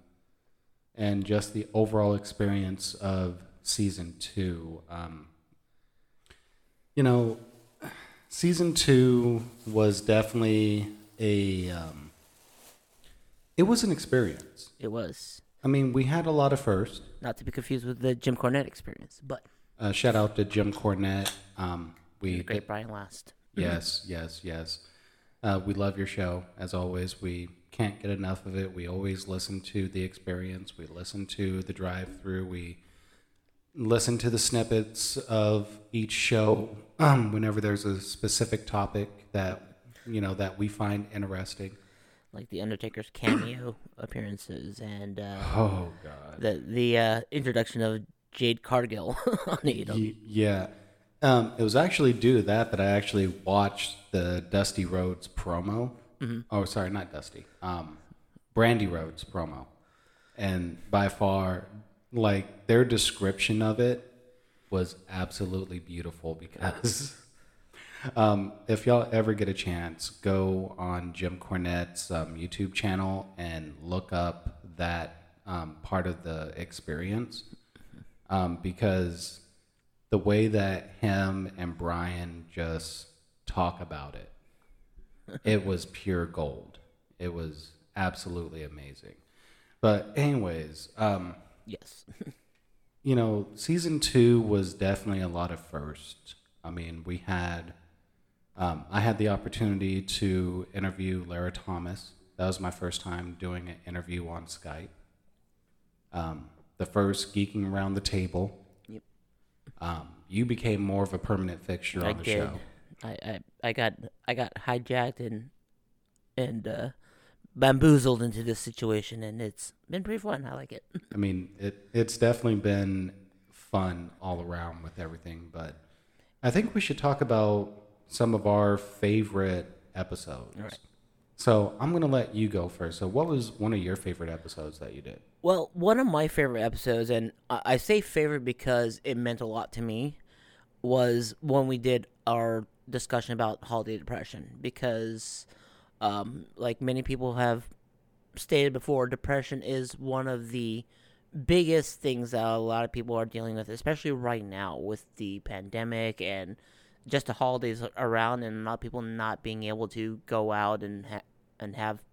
and just the overall experience of season two. Um, you know, season two was definitely a. Um, it was an experience. It was I mean, we had a lot of firsts. not to be confused with the Jim Cornette experience, but Uh, shout out to Jim Cornette. Um, we the great Brian Last. yes, yes, yes. Uh, we love your show as always. We can't get enough of it. We always listen to the experience. We listen to the drive-through. We listen to the snippets of each show um, whenever there's a specific topic that you know that we find interesting. like the Undertaker's cameo appearances and uh, Oh God. the the uh, introduction of Jade Cargill on E AEW. Y- yeah. Um, it was actually due to that that I actually watched the Dusty Rhodes promo. Oh, sorry, not Dusty. Um, Brandi Rhodes promo, and by far, like their description of it was absolutely beautiful because. Um, if y'all ever get a chance, go on Jim Cornette's um, YouTube channel and look up that um, part of the experience um, because the way that him and Brian just talk about it, it was pure gold. It was absolutely amazing. But anyways, um, Yes, you know, season two was definitely a lot of firsts. I mean, we had, um, I had the opportunity to interview Lara Thomas. That was my first time doing an interview on Skype. Um, the first geeking around the table. Um, you became more of a permanent fixture I on the did. show. I, I I got I got hijacked and and uh, bamboozled into this situation, and it's been pretty fun. I like it. I mean, it it's definitely been fun all around with everything, but I think we should talk about some of our favorite episodes. Right. So I'm gonna let you go first. So, what was one of your favorite episodes that you did? Well, one of my favorite episodes, and I say favorite because it meant a lot to me, was when we did our discussion about holiday depression. Because, um, like many people have stated before, depression is one of the biggest things that a lot of people are dealing with, especially right now with the pandemic and just the holidays around, and a lot of people not being able to go out and ha- and have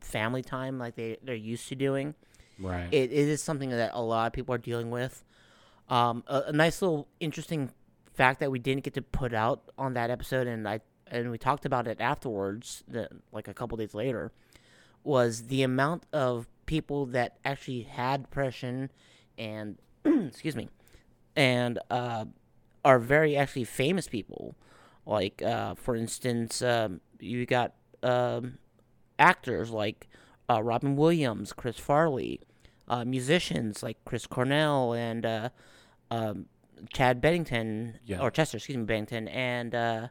family time like they they're used to doing Right. it, it is something that a lot of people are dealing with. Um, a, a nice little interesting fact that we didn't get to put out on that episode, and I and we talked about it afterwards, the, like a couple days later, was the amount of people that actually had depression and excuse me, and uh, are very actually famous people. Like uh, for instance, um, you got um, actors like uh, Robin Williams, Chris Farley, uh, musicians like Chris Cornell and uh, um, Chad Bennington, Yeah. or Chester, excuse me, Bennington, and uh,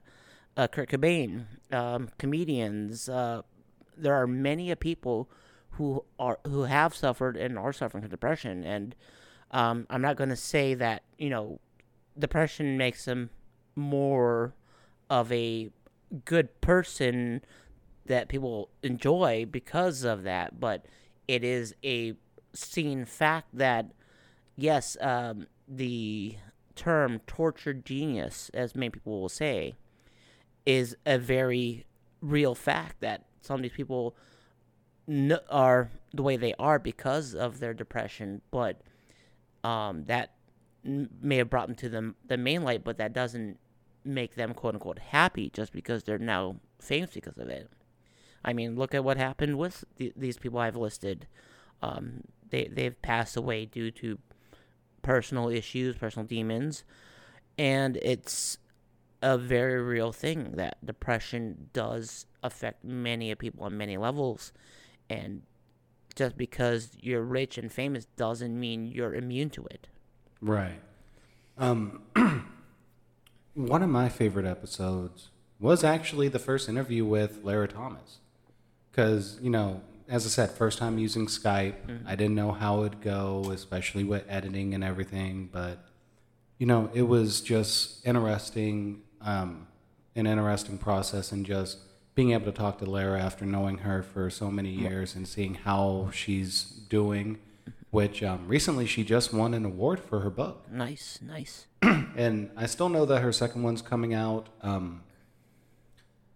uh, Kurt Cobain, um, comedians. Uh, there are many people who are who have suffered and are suffering from depression, and um, I'm not going to say that you know depression makes them more of a good person that people enjoy because of that, but it is a seen fact that yes, um, the term tortured genius, as many people will say, is a very real fact that some of these people n- are the way they are because of their depression, but um, that may have brought them to the, the main light, but that doesn't make them quote unquote happy just because they're now famous because of it. I mean, look at what happened with the, these people I've listed. Um, they they've passed away due to personal issues, personal demons, and it's a very real thing that depression does affect many people on many levels, and just because you're rich and famous doesn't mean you're immune to it. Right. Um, one of my favorite episodes was actually the first interview with Lara Thomas. Because, you know, as I said, first time using Skype. Mm-hmm. I didn't know how it'd go, especially with editing and everything. But, you know, it was just interesting, um, an interesting process, and just being able to talk to Lara after knowing her for so many years and seeing how she's doing. Which um, recently she just won an award for her book. Nice, nice. and I still know that her second one's coming out. Um,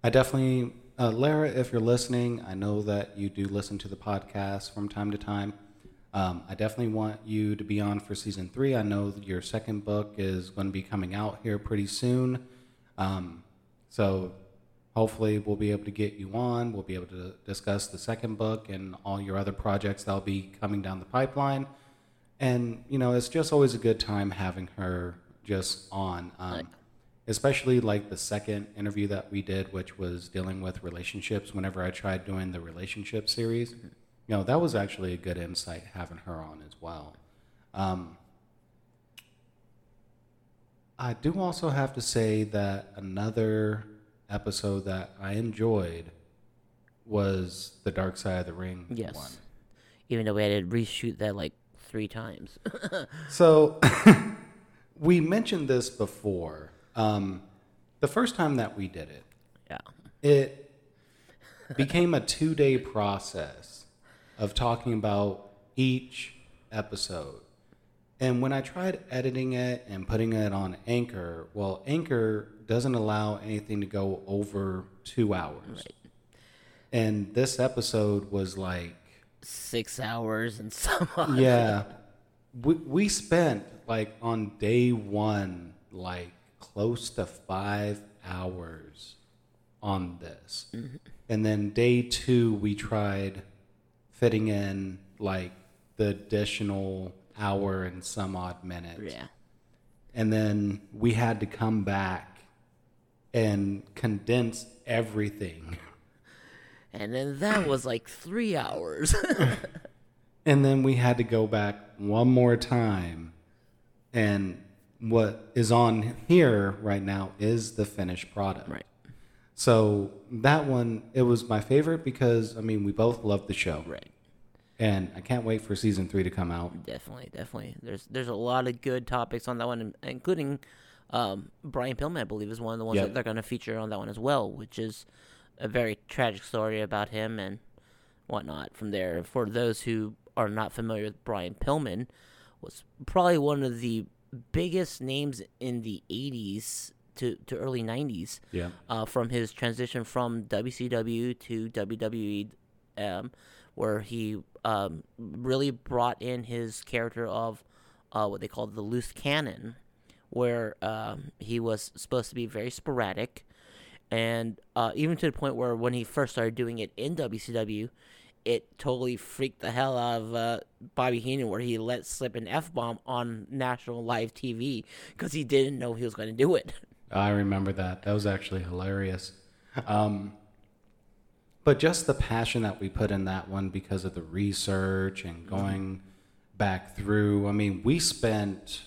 I definitely uh, Lara, if you're listening, I know that you do listen to the podcast from time to time. Um, I definitely want you to be on for season three. I know your second book is going to be coming out here pretty soon. Um, so hopefully, we'll be able to get you on. We'll be able to discuss the second book and all your other projects that'll be coming down the pipeline. And, you know, it's just always a good time having her just on. Um, especially like the second interview that we did, which was dealing with relationships. Whenever I tried doing the relationship series, you know, that was actually a good insight having her on as well. Um, I do also have to say that another episode that I enjoyed was the Dark Side of the Ring yes. one. Even though we had to reshoot that like three times. so we mentioned this before um, the first time that we did it, yeah, it became a two day process of talking about each episode. And when I tried editing it and putting it on Anchor, well, Anchor doesn't allow anything to go over two hours. Right. And this episode was like six hours and some. Yeah. We, we spent like on day one, like close to five hours on this. Mm-hmm. And then day two, we tried fitting in like the additional hour and some odd minutes. Yeah. And then we had to come back and condense everything. And then that was like three hours. and then we had to go back one more time and what is on here right now is the finished product. Right. So that one, it was my favorite because I mean we both love the show. Right. And I can't wait for season three to come out. Definitely, definitely. There's there's a lot of good topics on that one, including um, Brian Pillman, I believe, is one of the ones yep. that they're going to feature on that one as well, which is a very tragic story about him and whatnot. From there, for those who are not familiar with Brian Pillman, was probably one of the biggest names in the 80s to, to early 90s. Yeah. Uh, from his transition from WCW to WWE, um, where he um, really brought in his character of uh, what they called the loose cannon, where um, he was supposed to be very sporadic. And uh, even to the point where when he first started doing it in WCW, it totally freaked the hell out of uh, Bobby Heenan, where he let slip an f bomb on national live TV because he didn't know he was going to do it. I remember that. That was actually hilarious. Um, but just the passion that we put in that one because of the research and going back through. I mean, we spent,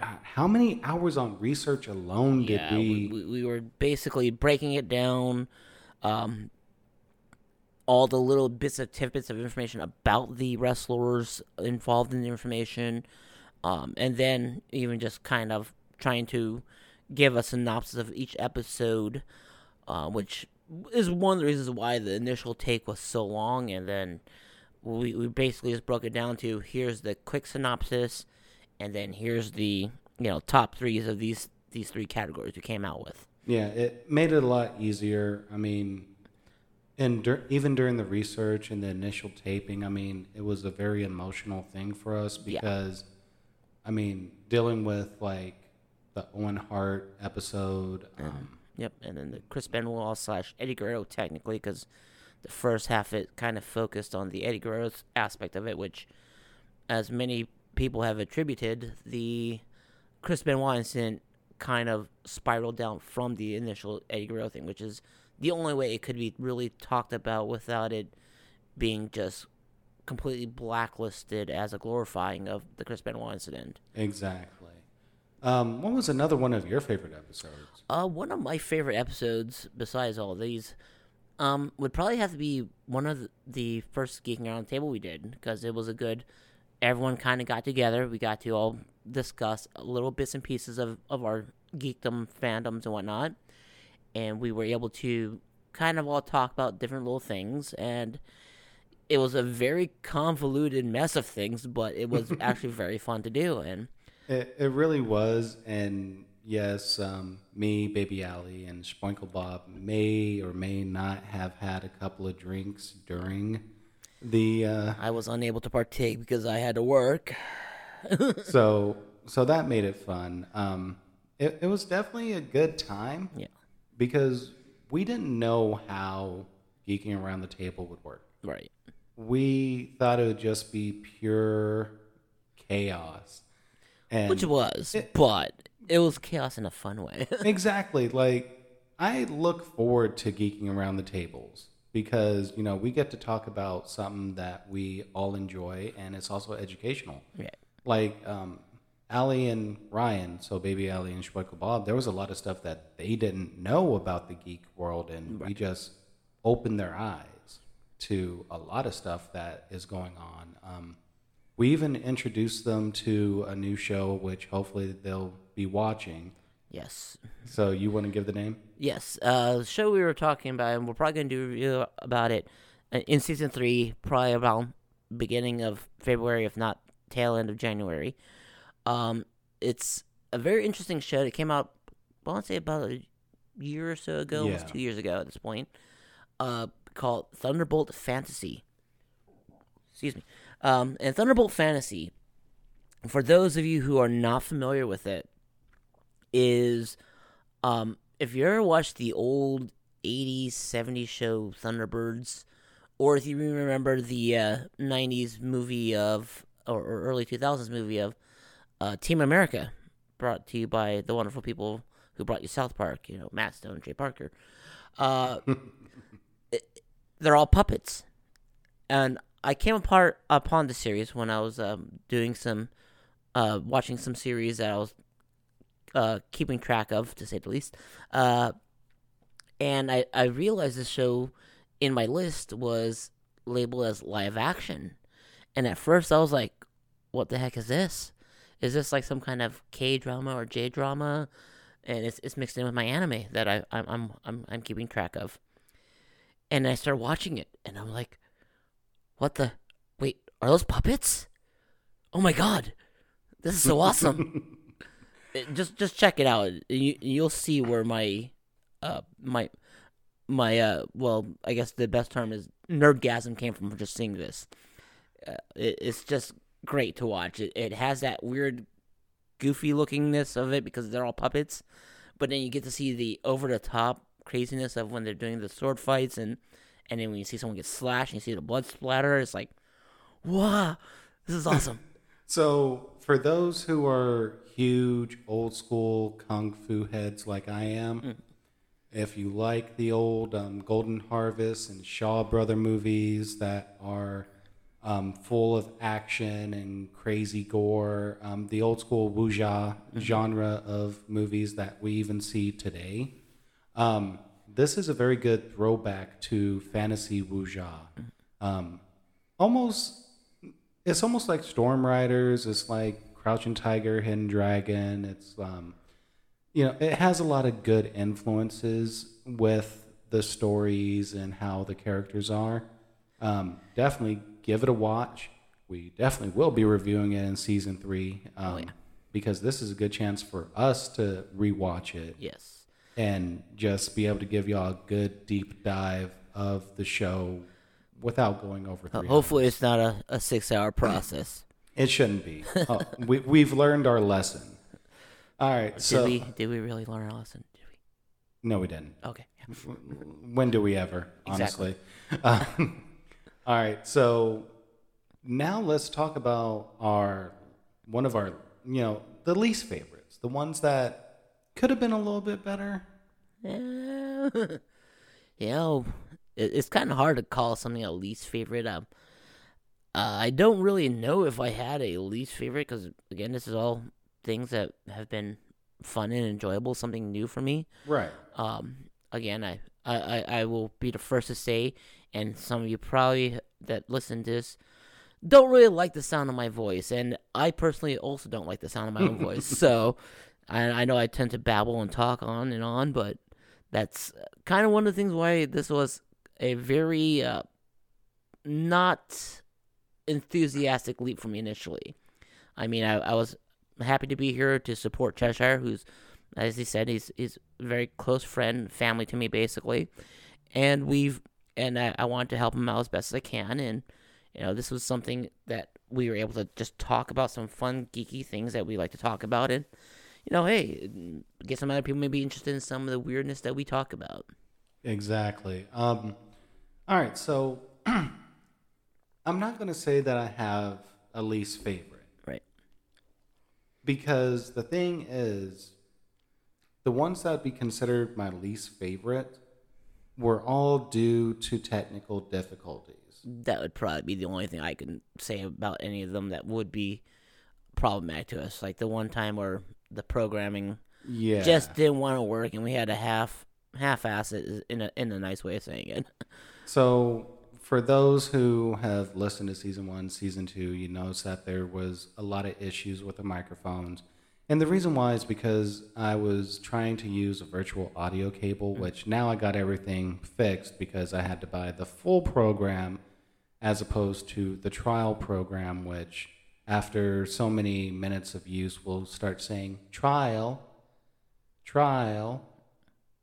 God, how many hours on research alone did yeah, we? we, we were basically breaking it down, um, all the little bits of tidbits of information about the wrestlers involved in the information, um, and then even just kind of trying to give a synopsis of each episode, uh, which is one of the reasons why the initial take was so long, and then we we basically just broke it down to here's the quick synopsis, and then here's the you know top threes of these these three categories we came out with. Yeah, it made it a lot easier. I mean, and dur- even during the research and the initial taping, I mean, it was a very emotional thing for us Yeah. because, I mean, dealing with like the Owen Hart episode. Um, Yep, and then the Chris Benoit slash Eddie Guerrero technically, because the first half it kind of focused on the Eddie Guerrero aspect of it, which, as many people have attributed, the Chris Benoit incident kind of spiraled down from the initial Eddie Guerrero thing, which is the only way it could be really talked about without it being just completely blacklisted as a glorifying of the Chris Benoit incident. exactly. Um, what was another one of your favorite episodes? Uh, one of my favorite episodes, besides all these, um, would probably have to be one of the- the first geeking around the table we did because it was a good. Everyone kind of got together. We got to all discuss little bits and pieces of of our geekdom fandoms and whatnot, and we were able to kind of all talk about different little things and. It was a very convoluted mess of things, but it was actually very fun to do. And It, it really was, and yes, um, me, Baby Allie, and Spoinkle Bob may or may not have had a couple of drinks during the. Uh, I was unable to partake because I had to work. so so that made it fun. Um, it, it was definitely a good time Yeah. Because we didn't know how geeking around the table would work. Right. We thought it would just be pure chaos, and Which it was, It- but it was chaos in a fun way. exactly like I look forward to geeking around the tables because you know we get to talk about something that we all enjoy and it's also educational. yeah. Like um, Allie and Ryan, so baby Allie and Schweikel Bob, there was a lot of stuff that they didn't know about the geek world, and we just opened their eyes to a lot of stuff that is going on. Um, we even introduced them to a new show, which hopefully they'll be watching. Yes. So you want to give the name? Yes. Uh, the show we were talking about, and we're probably going to do a review about it uh, in season three, probably around beginning of February, if not tail end of January. Um, it's a very interesting show. It came out, I want to say about a year or so ago, Yeah. two years ago at this point. Uh, called Thunderbolt Fantasy. Excuse me. Um, and Thunderbolt Fantasy, for those of you who are not familiar with it, is um, if you ever watched the old 80s, 70s show Thunderbirds, or if you remember the uh, 90s movie of, or, or early 2000s movie of uh, Team America, brought to you by the wonderful people who brought you South Park, you know, Matt Stone, Trey Parker. Uh, they're all puppets. And I came apart upon the series when I was um, doing some, uh, watching some series that I was uh, keeping track of, to say the least. Uh, and I, I realized this show in my list was labeled as live action. And at first I was like, what the heck is this? Is this like some kind of K drama or J drama? And it's, it's mixed in with my anime that I, I'm, I'm, I'm, I'm keeping track of. And I start watching it, and I'm like, what the? Wait, are those puppets? Oh my god, this is so awesome! It- just just check it out. You you'll see where my uh my my uh well I guess the best term is nerdgasm came from just seeing this. Uh, it, it's just great to watch. It it has that weird goofy lookingness of it because they're all puppets, but then you get to see the over the top craziness of when they're doing the sword fights and and then when you see someone get slashed and you see the blood splatter, it's like, wow, this is awesome. So, for those who are huge old school kung fu heads like I am, if you like the old um, Golden Harvest and Shaw Brother movies that are um, full of action and crazy gore, um, the old school wuxia genre of movies that we even see today. Um, this is a very good throwback to fantasy wuxia. Um, almost, it's almost like Storm Riders. It's like Crouching Tiger, Hidden Dragon. It's um, you know, it has a lot of good influences with the stories and how the characters are. Um, definitely give it a watch. We definitely will be reviewing it in season three um, yeah. because this is a good chance for us to rewatch it Yes. and just be able to give y'all a good deep dive of the show without going over Uh, three. hopefully, it's not a, a six hour process. It shouldn't be. Oh, we, we've learned our lesson. All right. Did So we? Did we really learn our lesson? Did we? no, we didn't. Okay. when do we ever Exactly. honestly um, all right so now let's talk about our one of our you know the least favorites the ones that could have been a little bit better Yeah. you know, it, it's kind of hard to call something a least favorite. Um, uh, I don't really know if I had a least favorite because again, this is all things that have been fun and enjoyable, something new for me. right Um, again, I, I, I will be the first to say, and some of you probably that listen to this don't really like the sound of my voice, and I personally also don't like the sound of my own voice. So, I, I know I tend to babble and talk on and on, but that's kind of one of the things why this was a very uh, not enthusiastic leap for me initially. I mean, I, I was happy to be here to support Cheshire, who's, as he said, he's he's a very close friend, family to me, basically. And we've and I, I wanted to help him out as best as I can. And you know, this was something that we were able to just talk about some fun, geeky things that we like to talk about, and you know, hey, get some other people maybe interested in some of the weirdness that we talk about. exactly um, all right so i'm not going to say that i have a least favorite Right. because the thing is the ones that would be considered my least favorite were all due to technical difficulties That would probably be the only thing I can say about any of them that would be problematic to us. Like the one time where the programming yeah just didn't want to work, and we had to half half ass it in a in a nice way of saying it. So, for those who have listened to season one, season two, you notice that there was a lot of issues with the microphones. And the reason why is because I was trying to use a virtual audio cable, mm. which now I got everything fixed because I had to buy the full program as opposed to the trial program, which after so many minutes of use will start saying trial, trial,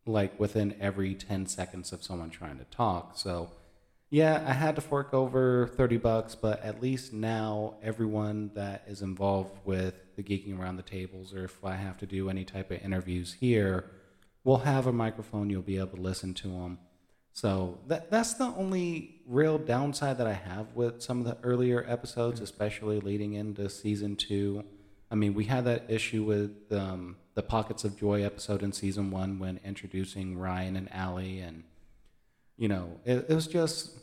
like within every 10 seconds of someone trying to talk. So, yeah, I had to fork over 30 bucks, but at least now everyone that is involved with the geeking around the tables, or if I have to do any type of interviews here, will have a microphone. You'll be able to listen to them. So that that's the only real downside that I have with some of the earlier episodes, especially leading into season two. I mean, we had that issue with um, the Pockets of Joy episode in season one when introducing Ryan and Allie, and you know, it, it was just.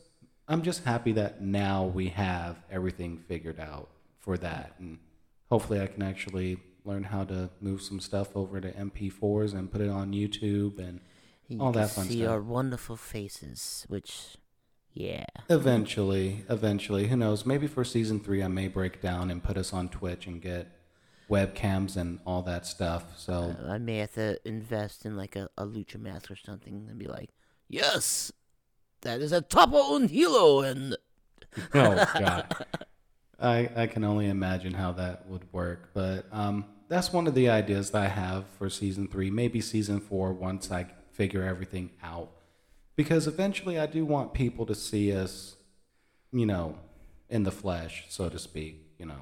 I'm just happy that now we have everything figured out for that, and hopefully, I can actually learn how to move some stuff over to MP4s and put it on YouTube and You all that fun see stuff. our wonderful faces, which, yeah, Eventually, eventually, who knows? Maybe for season three, I may break down and put us on Twitch and get webcams and all that stuff. So, Uh, I may have to invest in like a, a lucha mask or something and be like, yes, that is a Topo un Hilo, and oh god, I I can only imagine how that would work. But um, that's one of the ideas that I have for season three. Maybe season four once I figure everything out, because eventually I do want people to see us, you know, in the flesh, so to speak. You know,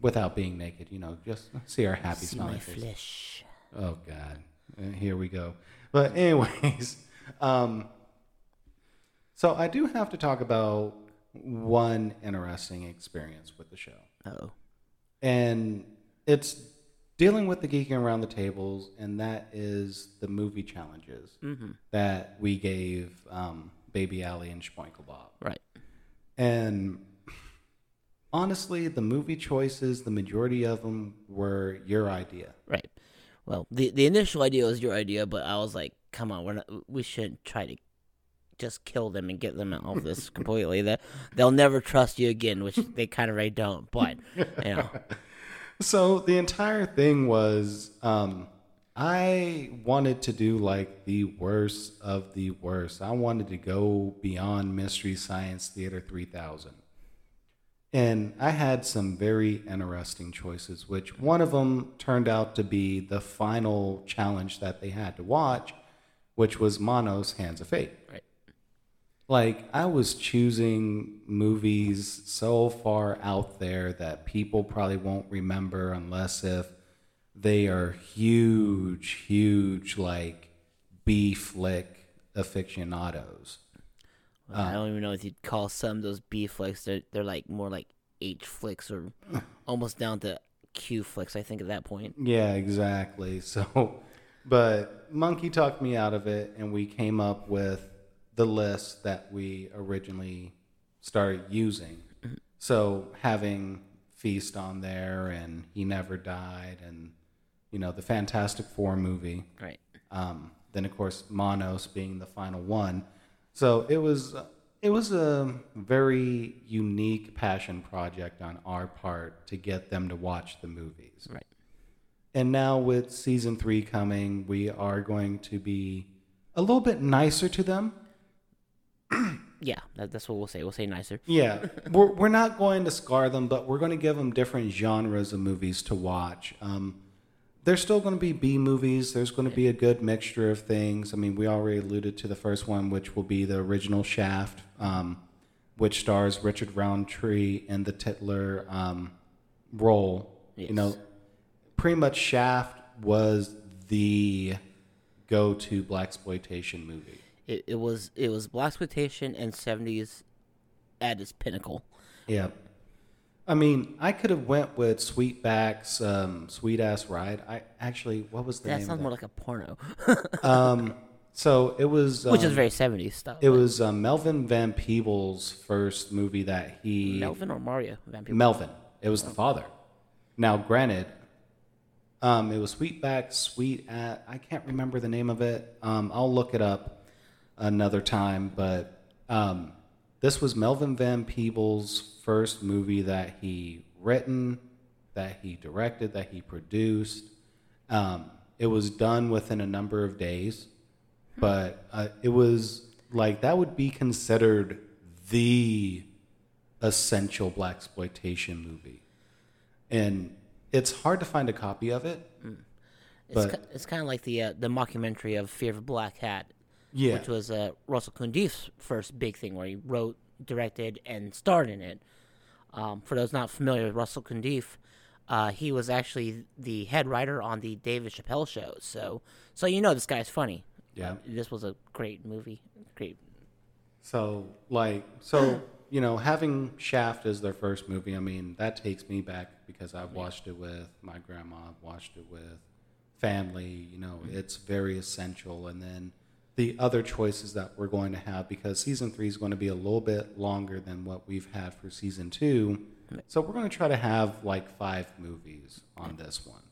without being naked. You know, just see our happy see smiling my faces. flesh. Oh God, Uh, here we go. But anyways, um, so I do have to talk about one interesting experience with the show, Oh, and it's dealing with the geeking around the tables, and that is the movie challenges mm-hmm. that we gave um, Baby Allie and Spoinkle Bob. right. And honestly, the movie choices, the majority of them were your idea. Right. Well, the the initial idea was your idea, but I was like, come on, we're not, we shouldn't try to just kill them and get them out of this completely. That they'll never trust you again, which they kind of already don't. But you know, So the entire thing was, um, I wanted to do like the worst of the worst. I wanted to go beyond Mystery Science Theater 3000. And I had some very interesting choices, which one of them turned out to be the final challenge that they had to watch, which was Manos Hands of Fate. Like, I was choosing movies so far out there that people probably won't remember unless if they are huge, huge, like B flick aficionados. I don't even know if you'd call some of those B flicks. They're they're like more like H flicks or almost down to Q flicks. I think at that point. Yeah, exactly. So, but Monkey talked me out of it, and we came up with the list that we originally started using. So, having Feast on there, and He Never Died, and you know the Fantastic Four movie. Right. Um, then, of course, Manos being the final one. So it was it was a very unique passion project on our part to get them to watch the movies. Right. And now with season three coming, we are going to be a little bit nicer to them. Yeah, that, that's what we'll say. We'll say nicer. Yeah, we're we're not going to scar them, but we're going to give them different genres of movies to watch. Um, there's still going to be B movies. There's going to be a good mixture of things. I mean, we already alluded to the first one, which will be the original Shaft, um, which stars Richard Roundtree in the titular um, role. You know, pretty much Shaft was the go-to black exploitation movie. It, it was it was black exploitation and seventies at its pinnacle. Yeah. I mean, I could have went with Sweetback's um, Sweet Ass Ride. I actually, what was the name? That name sounds of more like a porno. Um, so it was, which is um, very seventies stuff. it was uh, Melvin Van Peebles' first movie that he Melvin or Mario Van Peebles? Melvin. It was the father. Now, granted, um, it was Sweetback, Sweet at I can't remember the name of it. Um, I'll look it up another time. But um, this was Melvin Van Peebles' first movie that he written, that he directed, that he produced. Um, it was done within a number of days, but uh, it was like that would be considered the essential black exploitation movie, and it's hard to find a copy of it. It's, but- it's kind of like the uh, the mockumentary of Fear of a Black Hat, Yeah, which was uh, Russell Cundieff's first big thing, where he wrote, directed, and starred in it. Um, for those not familiar with Russell Cundieff, uh, he was actually the head writer on the David Chappelle show. So, so you know this guy's funny. yeah. This was a great movie. Great. So like so you know having Shaft as their first movie, I mean that takes me back because I've watched it with my grandma, I've watched it with family. You know, it's very essential. And then the other choices that we're going to have because season three is going to be a little bit longer than what we've had for season two. So we're going to try to have like five movies on this one.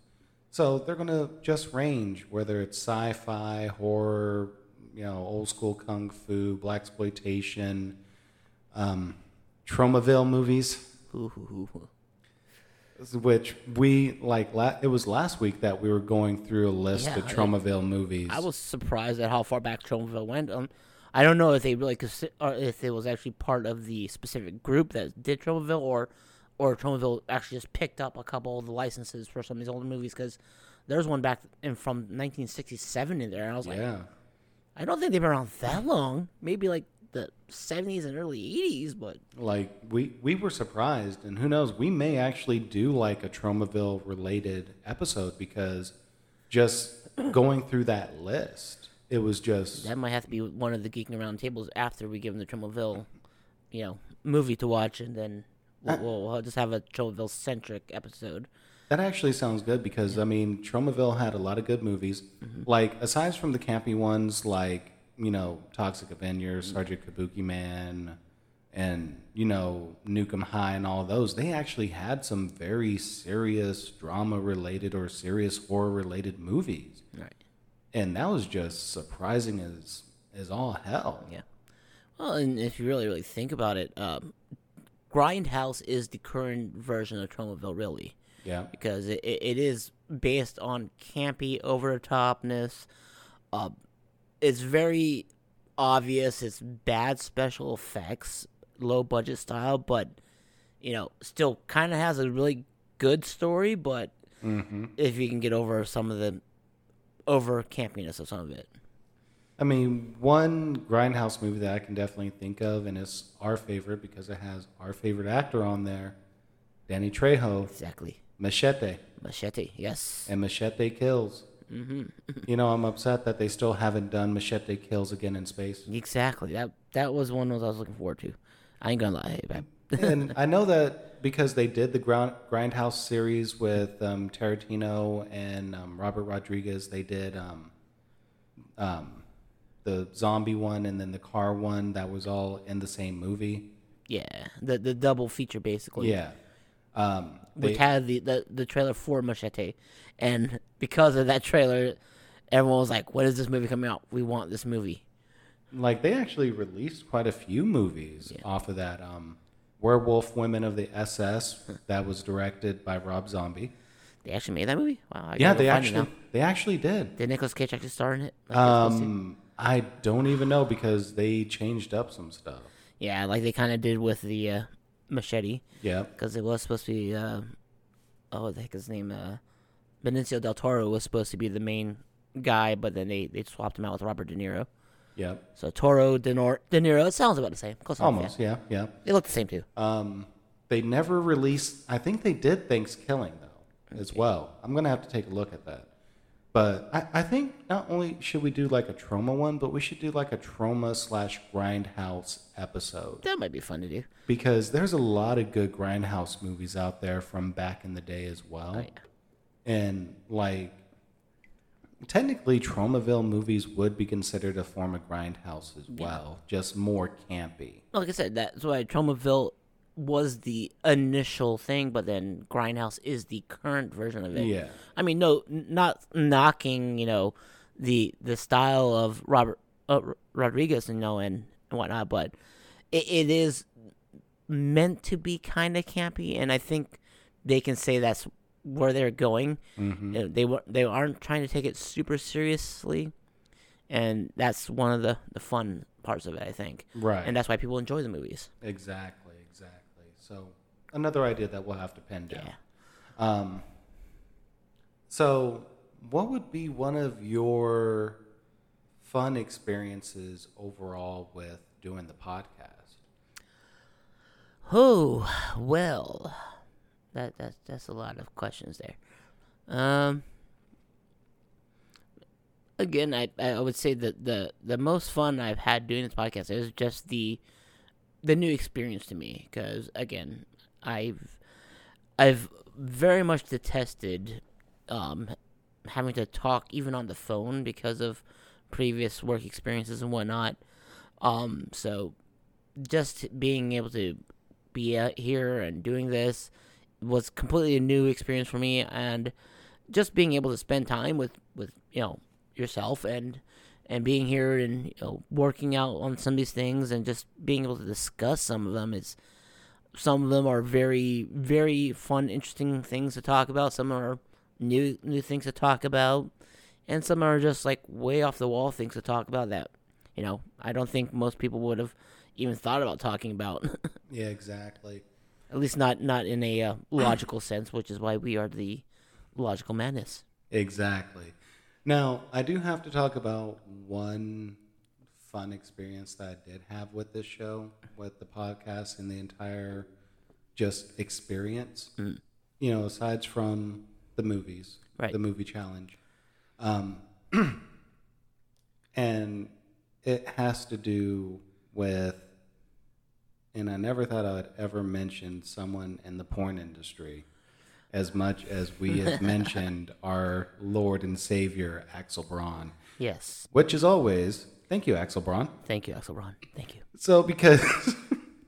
So they're going to just range whether it's sci-fi, horror, you know, old school kung fu, black exploitation, um, Tromaville movies, which we like. La- it was last week that we were going through a list Yeah, of Tromaville movies. I was surprised at how far back Tromaville went. Um, I don't know if they really consi- or if it was actually part of the specific group that did Tromaville, or or Tromaville actually just picked up a couple of the licenses for some of these older movies because there's one back in from 1967 in there, and I was like, yeah. I don't think they've been around that long. Maybe like the 70s and early 80s, but like we we were surprised and who knows we may actually do like a tromaville related episode because just going through that list it was just that might have to be one of the geeking around tables after we give them the Tromaville, you know, movie to watch, and then we'll, uh. we'll, we'll just have a Tromaville centric episode. that actually sounds good because i mean tromaville had a lot of good movies. Mm-hmm. Like aside from the campy ones like you know toxic avenger sergeant kabuki man and you know Nukem High and all those, they actually had some very serious drama related or serious horror related movies, Right. and that was just surprising as as all hell. Yeah. Well, and if you really, really think about it, um, Grindhouse is the current version of Tromaville, really, Yeah, because it, it, it is based on campy over the topness. Uh, it's very obvious. It's bad special effects, low budget style, but you know, still kind of has a really good story. But mm-hmm. if you can get over some of the over campiness of some of it, I mean, one Grindhouse movie that I can definitely think of, and it's our favorite because it has our favorite actor on there, Danny Trejo, exactly. Machete, Machete, yes. and Machete Kills. Mm-hmm. You know, I'm upset that they still haven't done Machete Kills again in space. Exactly. That that was one of those I was looking forward to. I ain't gonna lie. And I know that because they did the ground, Grindhouse series with um, Tarantino and um, Robert Rodriguez, they did um, um, the zombie one and then the car one that was all in the same movie. yeah, the the double feature basically. Yeah. Um, Which they- had the, the the trailer for Machete, and because of that trailer, everyone was like, "What is this movie coming out? We want this movie." like they actually released quite a few movies off of that. Um, Werewolf Women of the SS that was directed by Rob Zombie. They actually made that movie. Wow. I Yeah, they actually they actually did. did. Nicolas Cage actually star in it. Like they're supposed to? Um, I don't even know because they changed up some stuff. yeah, like they kind of did with the uh, Machete, Yeah, because it was supposed to be. Uh, oh, what the heck is his name? Uh, Benicio del Toro was supposed to be the main guy, but then they, they swapped him out with Robert De Niro. yeah, So Toro, De, Nor- De Niro, it sounds about the same. Close enough, almost. Yeah. Yeah, yeah. They look the same too. Um, they never released. I think they did Thanksgiving though, as well. I'm gonna have to take a look at that. But I, I think not only should we do like a Troma one, but we should do like a Troma slash grindhouse episode That might be fun to do. because there's a lot of good grindhouse movies out there from back in the day as well. Oh, yeah. And like, technically, Tromaville movies would be considered a form of grindhouse as well, just more campy. Like I said, that's why Tromaville was the initial thing, but then Grindhouse is the current version of it. Yeah. I mean, no, n- not knocking, you know, the the style of Robert uh, R- Rodriguez, you know, and, and whatnot, but it, it is meant to be kind of campy, and I think they can say that's where they're going. Mm-hmm. Uh, They were they aren't trying to take it super seriously, and that's one of the the fun parts of it, I think. Right. And that's why people enjoy the movies. Exactly. So another idea that we'll have to pin down. Yeah. Um, so what would be one of your fun experiences overall with doing the podcast? Oh well, that that's that's a lot of questions there. Um, again, I I would say that the the most fun I've had doing this podcast is just the the new experience to me because again, I've I've very much detested um having to talk even on the phone because of previous work experiences and whatnot. Um, so just being able to be here and doing this was completely a new experience for me and just being able to spend time with with you know yourself and and being here and you know working out on some of these things and just being able to discuss some of them is some of them are very very fun interesting things to talk about some are new new things to talk about and some are just like way off the wall things to talk about that you know i don't think most people would have even thought about talking about Yeah, exactly. at least not not in a uh, logical sense which is why we are the logical madness Exactly. Now, I do have to talk about one fun experience that I did have with this show, with the podcast, and the entire just experience. You know, aside from the movies, Right. the movie challenge, um, and it has to do with. And I never thought I would ever mention someone in the porn industry as much as we have mentioned our Lord and Savior, Axel Braun, yes which is always, thank you, Axel Braun. thank you axel Braun. thank you So, because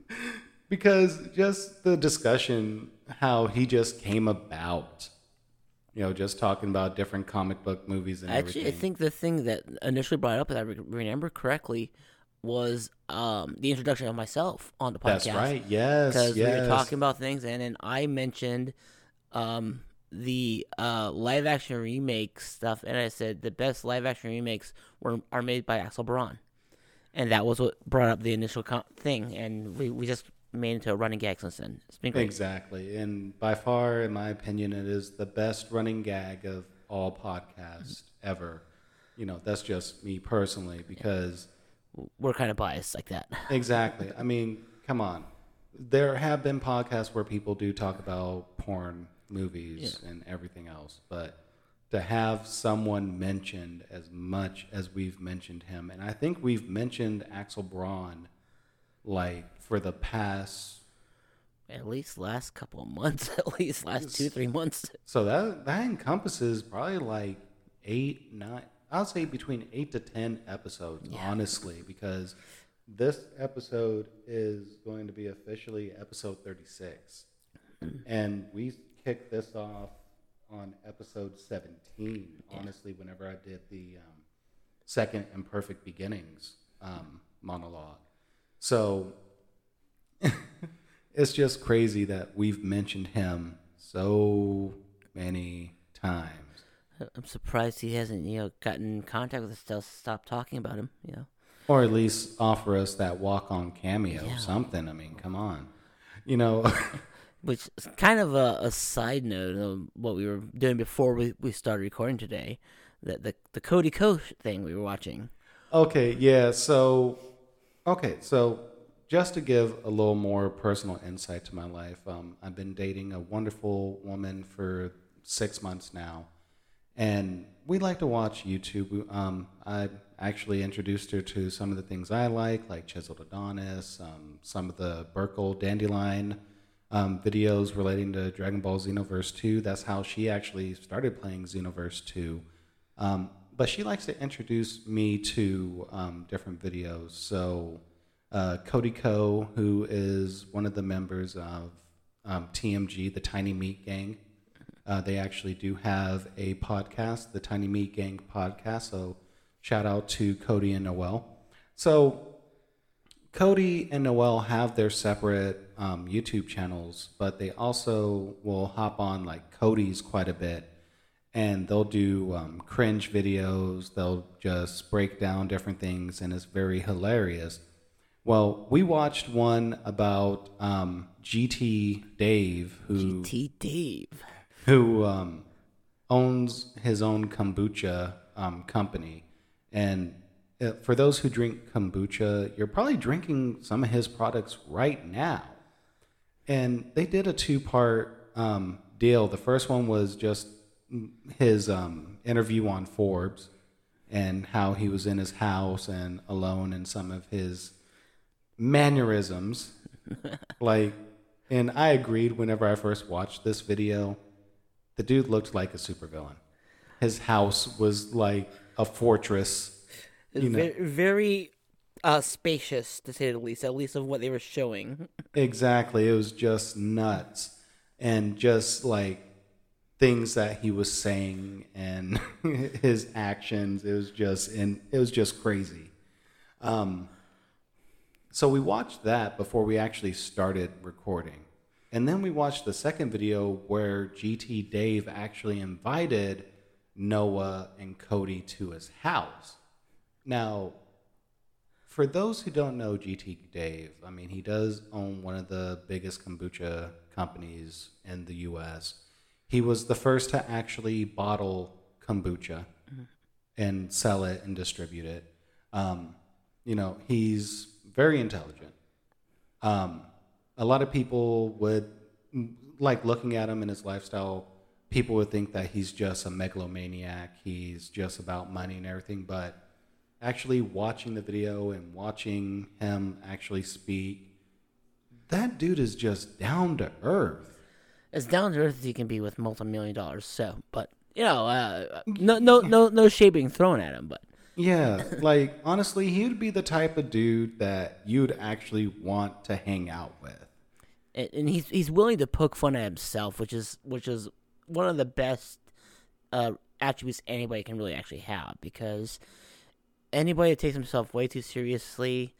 because just the discussion, how he just came about. You know, just talking about different comic book movies and Actually, everything. I think the thing that initially brought it up, if I remember correctly, was um, the introduction of myself on the podcast. That's right. Yes. because yes. we were talking about things, and then I mentioned um, the uh, live action remake stuff, and I said the best live action remakes were are made by Axel Braun, and that was what brought up the initial com- thing, and we, we just made it into a running gag since then. It's been great. Exactly. And by far, in my opinion, it is the best running gag of all podcasts ever. You know, that's just me personally because We're kind of biased like that. exactly. I mean, come on. There have been podcasts where people do talk about porn movies and everything else, but to have someone mentioned as much as we've mentioned him, and I think we've mentioned Axel Braun like for the past At least last couple of months, at least last two three months. So that that encompasses probably like eight, nine. I'll say between eight to ten episodes, honestly, because this episode is going to be officially episode thirty-six, hmm. and we kicked this off on episode seventeen. Honestly, whenever I did the um, second imperfect beginnings um, monologue, so it's just crazy that we've mentioned him so many times. I'm surprised he hasn't, you know, gotten in contact with us to stop talking about him. You know, Or at least offer us that walk on cameo, Yeah. something. I mean, come on. You know, which is kind of a, a side note of what we were doing before we, we started recording today. The, the the Cody Ko thing we were watching. okay, yeah. So, okay, so just to give a little more personal insight to my life, um, I've been dating a wonderful woman for six months now. and we like to watch YouTube. Um, I actually introduced her to some of the things I like, like Chiseled Adonis, um, some of the Burkle Dandelion um, videos relating to Dragon Ball Xenoverse 2. That's how she actually started playing Xenoverse 2. Um, but she likes to introduce me to um, different videos. So, uh, Cody Ko., who is one of the members of um, TMG, the Tiny Meat Gang, uh, they actually do have a podcast, the Tiny Meat Gang podcast. So shout out to Cody and Noel. So Cody and Noel have their separate um, YouTube channels, but they also will hop on like Cody's quite a bit, and they'll do um, cringe videos. They'll just break down different things, and it's very hilarious. Well, we watched one about um, GT Dave, who T Dave. who um, owns his own kombucha um, company. And for those who drink kombucha, you're probably drinking some of his products right now. And they did a two part um, deal. The first one was just his um, interview on Forbes and how he was in his house and alone and some of his mannerisms. like, and I agreed whenever I first watched this video the dude looked like a supervillain. His house was like a fortress. You know, Very, very uh, spacious, to say the least, at least of what they were showing. exactly. It was just nuts. And just like things that he was saying and his actions, it was just and it was just crazy. Um, so we watched that before we actually started recording. And then we watched the second video where GT Dave actually invited Noah and Cody to his house. Now, for those who don't know GT Dave, I mean, he does own one of the biggest kombucha companies in the US. He was the first to actually bottle kombucha and sell it and distribute it. Um, you know, he's very intelligent. Um, a lot of people would like looking at him and his lifestyle. People would think that he's just a megalomaniac. He's just about money and everything. But actually, watching the video and watching him actually speak, that dude is just down to earth. As down to earth as he can be with multi million dollars. So, but you know, uh, no, no, no, no shade being thrown at him. But Yeah, like honestly, he would be the type of dude that you'd actually want to hang out with. and, and he's he's willing to poke fun at himself, which is which is one of the best uh, attributes anybody can really actually have because anybody that takes himself way too seriously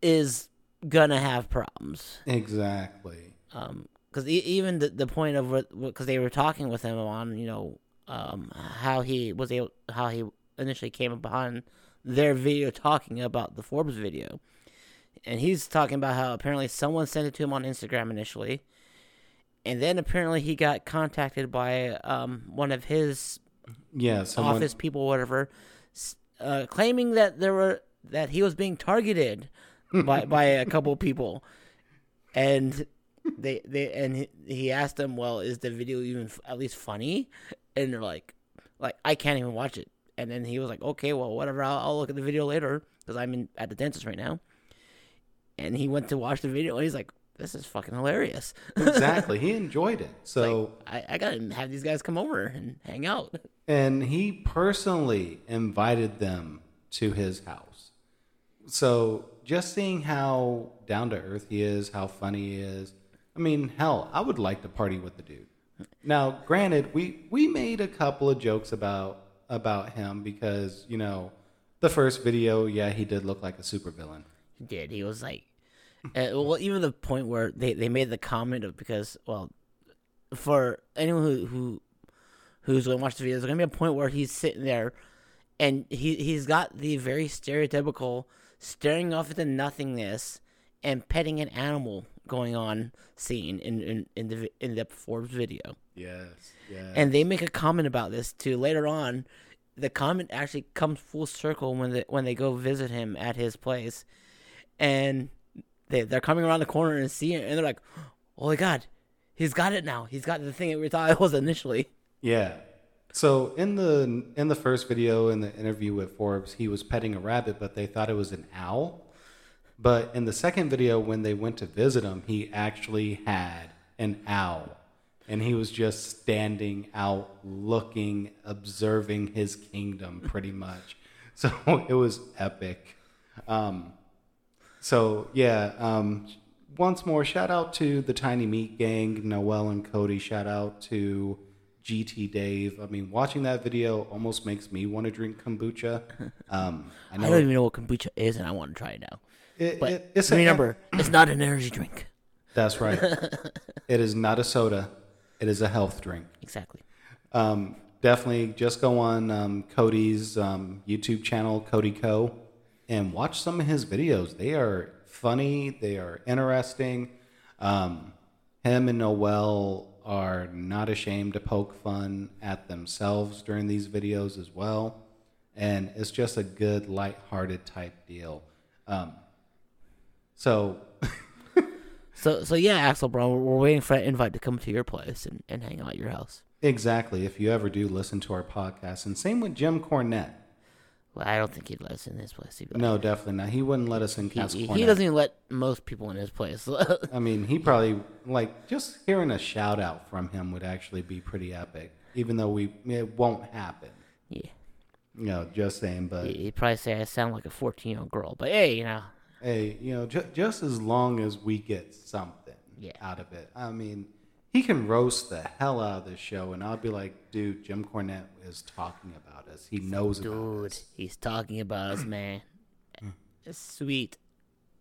is gonna have problems. Exactly. Um, because e- even the the point of what because they were talking with him on you know um how he was able how he initially came upon their video talking about the Forbes video, and he's talking about how apparently someone sent it to him on Instagram initially, and then apparently he got contacted by um one of his Yeah. Someone, office people, whatever, uh, claiming that there were that he was being targeted by by a couple people, and they they and he, he asked them, "Well, is the video even f- at least funny?" And they're like, "Like I can't even watch it." And then he was like, "Okay, well, whatever. I'll, I'll look at the video later because I'm in at the dentist right now." And he went to watch the video, and he's like, "This is fucking hilarious." exactly. He enjoyed it. So. I, I gotta have these guys come over and hang out. And he personally invited them to his house. So just seeing how down to earth he is, how funny he is. I mean, hell, I would like to party with the dude. Now, granted, we we made a couple of jokes about about him because you know the first video, yeah, he did look like a supervillain. He did. He was like, uh, well, even the point where they, they made the comment of because well, for anyone who who who's going to watch the video, there's going to be a point where he's sitting there, and he he's got the very stereotypical staring off into nothingness and petting an animal going on scene in in in the in the Forbes video. Yes, yes. And they make a comment about this too later on. The comment actually comes full circle when they when they go visit him at his place, and they they're coming around the corner and see it, and they're like, "Oh my god, he's got it now! He's got the thing that we thought it was initially." Yeah. So in the in the first video in the interview with Forbes, he was petting a rabbit, but they thought it was an owl. But in the second video, when they went to visit him, he actually had an owl, and he was just standing out, looking, observing his kingdom, pretty much. So it was epic. Um, so yeah, um, once more, shout out to the Tiny Meat Gang, Noel and Cody. Shout out to GT Dave. I mean, watching that video almost makes me want to drink kombucha. Um, I I, don't even know what kombucha is, and I want to try it now. it, But it- it's a- remember, it's not an energy drink. that's right. it is not a soda. It is a health drink. Exactly. Um, definitely just go on um, Cody's um, YouTube channel, Cody Ko, and watch some of his videos. They are funny. They are interesting. Um, him and Noel are not ashamed to poke fun at themselves during these videos as well, and it's just a good, light-hearted type deal. Um, so So so yeah, Axel, bro, we're, we're waiting for that invite to come to your place and, and hang out at your house. exactly, if you ever do listen to our podcast, and same with Jim Cornette. Well, I don't think he'd let us in his place. He'd be like, No, definitely not. He wouldn't let us in he, he, doesn't even let most people in his place. I mean, he probably like just hearing a shout out from him would actually be pretty epic. Even though we it won't happen. yeah. You know, just saying. But He- He'd probably say I sound like a 14 year old girl, but hey, you know, hey, you know, ju- just as long as we get something Yeah. out of it. I mean, he can roast the hell out of this show, and I'll be like, dude, Jim Cornette is talking about us. He knows about dude, he's talking about us, man. It's sweet.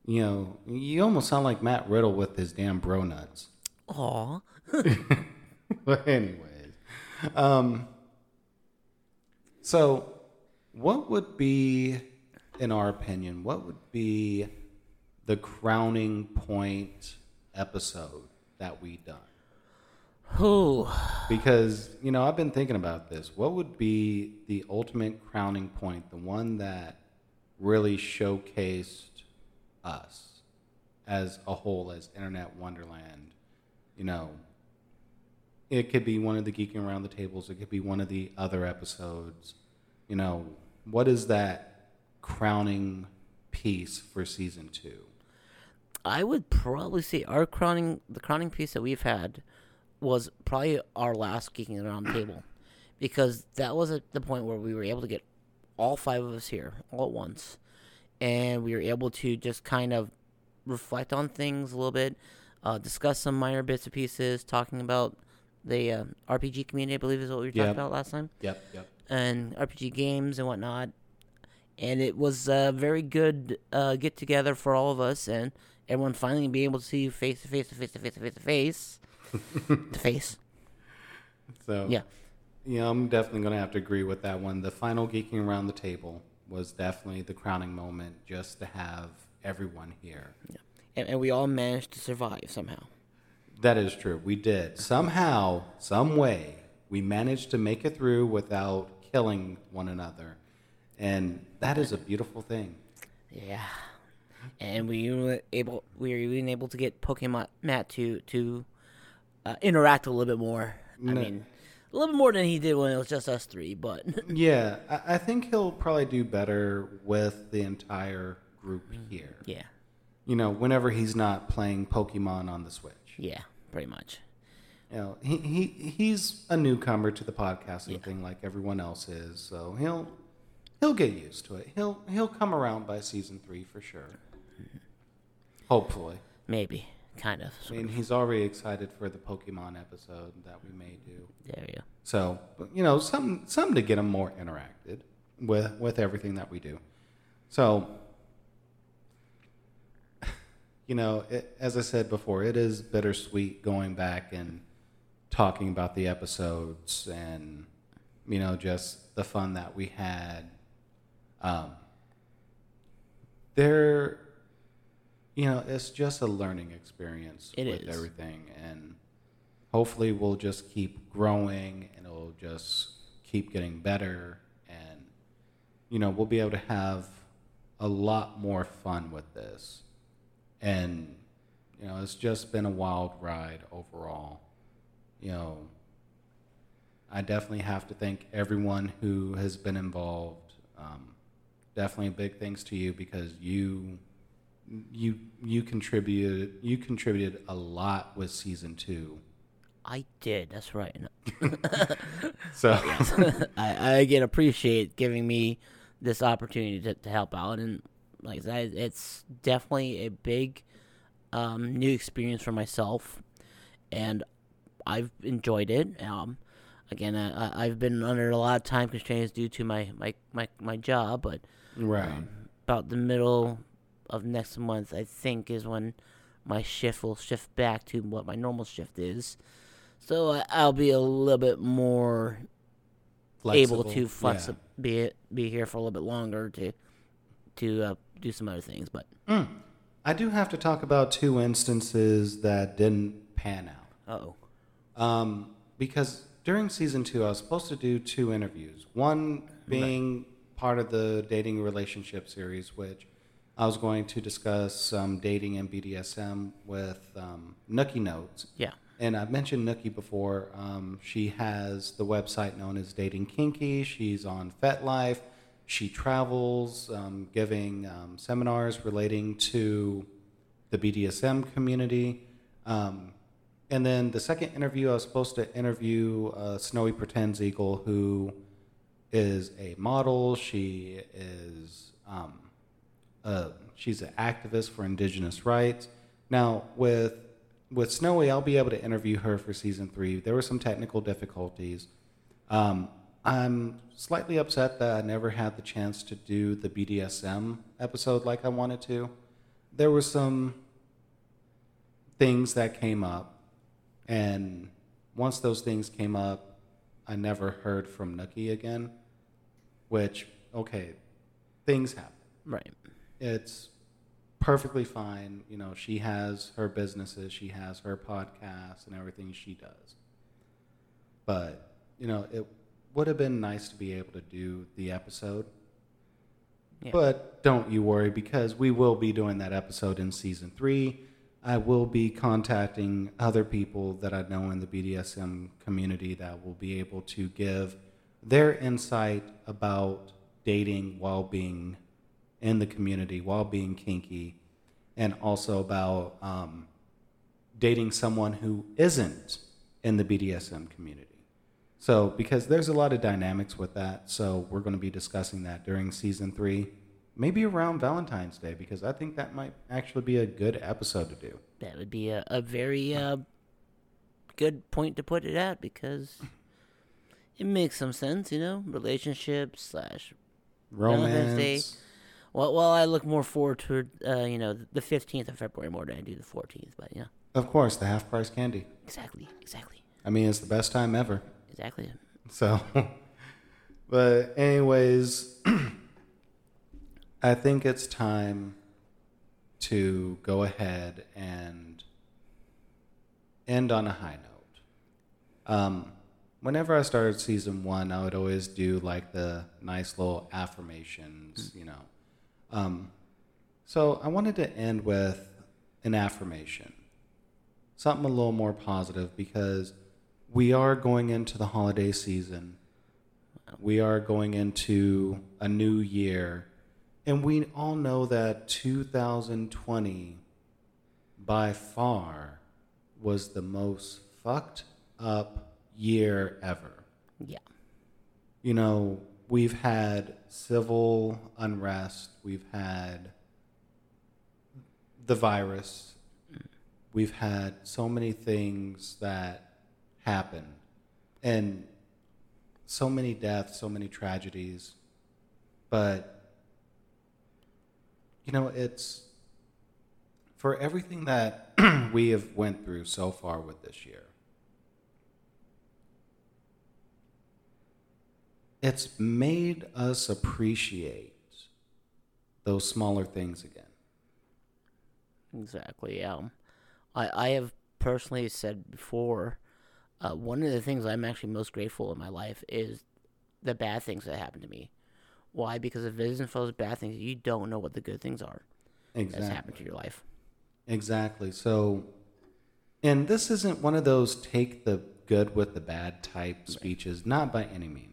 You know, you almost sound like Matt Riddle with his damn bro nuts. Aw. But anyways, um, so what would be, in our opinion, what would be the crowning point episode that we done? Who? Because you know, I've been thinking about this. What would be the ultimate crowning point, the one that really showcased us as a whole, as Internet Wonderland? You know, it could be one of the geeking around the tables. It could be one of the other episodes. You know, what is that crowning piece for season two? I would probably say our crowning, the crowning piece that we've had, was probably our last geeking around the table, because that was at the point where we were able to get all five of us here all at once, and we were able to just kind of reflect on things a little bit. uh, discuss some minor bits and pieces, talking about the uh, RPG community. I believe is what we were talking Yep. about last time, Yep, yep. and RPG games and whatnot. And it was a very good uh, get together for all of us, and everyone finally being able to see you face to face to face to face to face to face to face. So Yeah. yeah, I'm definitely gonna have to agree with that one. The final geeking around the table was definitely the crowning moment, just to have everyone here. And, and we all managed to survive somehow. That is true. We did somehow, some way, we managed to make it through without killing one another, and that is a beautiful thing. Yeah, and we were able we were even able to get Pokemon Matt to to uh, interact a little bit more. I No. mean, a little bit more than he did when it was just us three. But Yeah, I, I think he'll probably do better with the entire group here. yeah, You know, whenever he's not playing Pokemon on the Switch. yeah, pretty much. You know, he, he he's a newcomer to the podcasting thing like everyone else is, so he'll he'll get used to it. He'll he'll come around by season three for sure. Hopefully. Maybe, kind of. I mean, he's already excited for the Pokemon episode that we may do. There you go. So, you know, some something to get him more interacted with with everything that we do. So, you know, it, as I said before, it is bittersweet going back and talking about the episodes and you know just the fun that we had. Um, there, you know, it's just a learning experience It with is. everything, and hopefully we'll just keep growing and it'll just keep getting better and you know we'll be able to have a lot more fun with this. And you know it's just been a wild ride overall. You know i definitely have to thank everyone who has been involved. Um, definitely big thanks to you because you you you contributed you contributed a lot with season two I did. That's right. so I, I again appreciate giving me this opportunity to, to help out, and like I said, it's definitely a big um, new experience for myself, and I've enjoyed it. Um, again, I, I've been under a lot of time constraints due to my my, my, my job, but right um, about the middle of next month, I think, is when my shift will shift back to what my normal shift is. So I'll be a little bit more able to Flexible, flexi- be be here for a little bit longer to to uh, do some other things. But yeah. I do have to talk about two instances that didn't pan out. oh, Um, because during season two, I was supposed to do two interviews. One being part of the dating relationship series, which I was going to discuss um, dating and BDSM with um, Nookie Notes. yeah, And I've mentioned Nookie before. Um, she has the website known as Dating Kinky. She's on FetLife. She travels, um, giving um, seminars relating to the BDSM community. Um, and then the second interview, I was supposed to interview uh, Snowy Pretends Eagle, who is a model. She is um, uh, she's an activist for indigenous rights. Now, with with Snowy, I'll be able to interview her for season three. There were some technical difficulties. Um, I'm slightly upset that I never had the chance to do the BDSM episode like I wanted to. There were some things that came up, and once those things came up, I never heard from Nookie again. Which, okay, things happen right, it's perfectly fine. You know, she has her businesses, she has her podcast and everything she does. But, you know, it would have been nice to be able to do the episode. Yeah. But don't you worry because we will be doing that episode in season three. I will be contacting other people that I know in the BDSM community that will be able to give their insight about dating while being in the community, while being kinky, and also about um, dating someone who isn't in the BDSM community. So, because there's a lot of dynamics with that, so we're going to be discussing that during season three. maybe around Valentine's Day because I think that might actually be a good episode to do. That would be a, a very uh, good point to put it at because it makes some sense, you know, relationships slash Valentine's Day. Well, well, I look more forward to uh, you know the fifteenth of February more than I do the fourteenth. But yeah, Of course, the half price candy. exactly, exactly, I mean, it's the best time ever. exactly. So, but anyways, I think it's time to go ahead and end on a high note. Um, whenever I started season one, I would always do like the nice little affirmations, you know. Um, so I wanted to end with an affirmation, something a little more positive because we are going into the holiday season. We are going into a new year. And we all know that 2020 by far was the most fucked up year ever. Yeah, You know, we've had civil unrest, we've had the virus, we've had so many things that happened, and so many deaths, so many tragedies. But, you know, it's for everything that we have went through so far with this year. It's made us appreciate those smaller things again. exactly. Um, I I have personally said before, uh, one of the things I'm actually most grateful in my life is the bad things that happened to me. Why? Because if it isn't for those bad things, you don't know what the good things are that's happened to your life. Exactly. So, and this isn't one of those take the good with the bad type speeches, not by any means.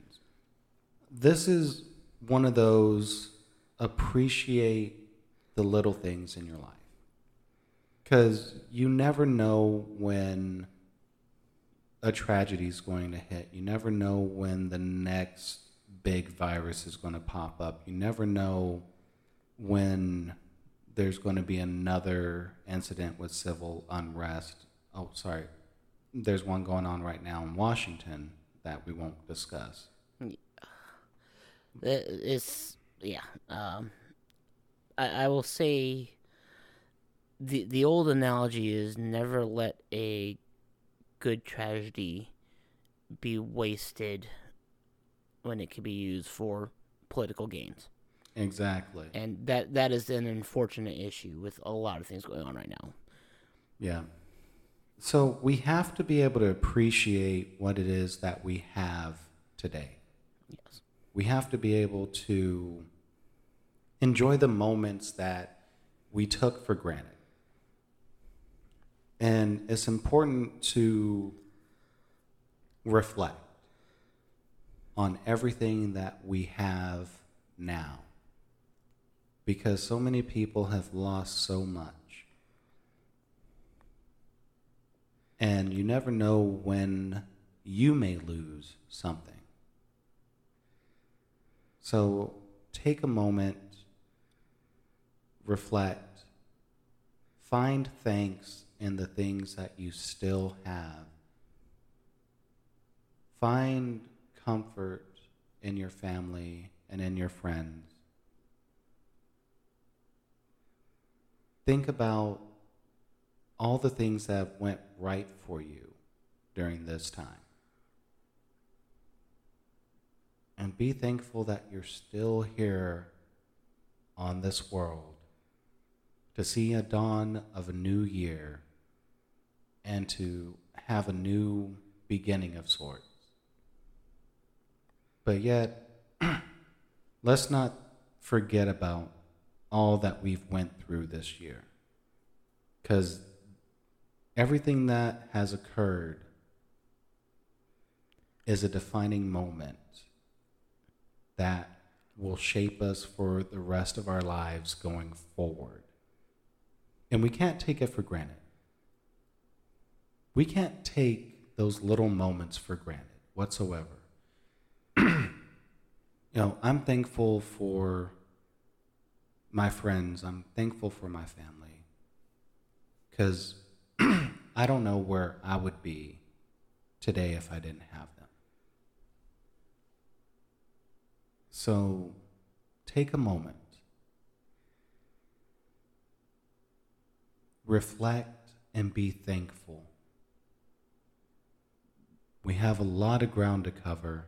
This is one of those appreciate the little things in your life. Because you never know when a tragedy is going to hit. You never know when the next big virus is going to pop up. You never know when there's going to be another incident with civil unrest. Oh, sorry. There's one going on right now in Washington that we won't discuss. It- It's yeah. Um, I I will say. The the old analogy is never let a good tragedy be wasted when it could be used for political gains, Exactly. and that that is an unfortunate issue with a lot of things going on right now. Yeah. So we have to be able to appreciate what it is that we have today. Yes. We have to be able to enjoy the moments that we took for granted. And it's important to reflect on everything that we have now because so many people have lost so much. And you never know when you may lose something. So take a moment, reflect, find thanks in the things that you still have. Find comfort in your family and in your friends. Think about all the things that went right for you during this time. And be thankful that you're still here on this world to see a dawn of a new year and to have a new beginning of sorts. But yet, let's not forget about all that we've went through this year. Because everything that has occurred is a defining moment that will shape us for the rest of our lives going forward. And we can't take it for granted. We can't take those little moments for granted whatsoever. you know, I'm thankful for my friends, I'm thankful for my family. Because I don't know where I would be today if I didn't have them. So take a moment, reflect, and be thankful. We have a lot of ground to cover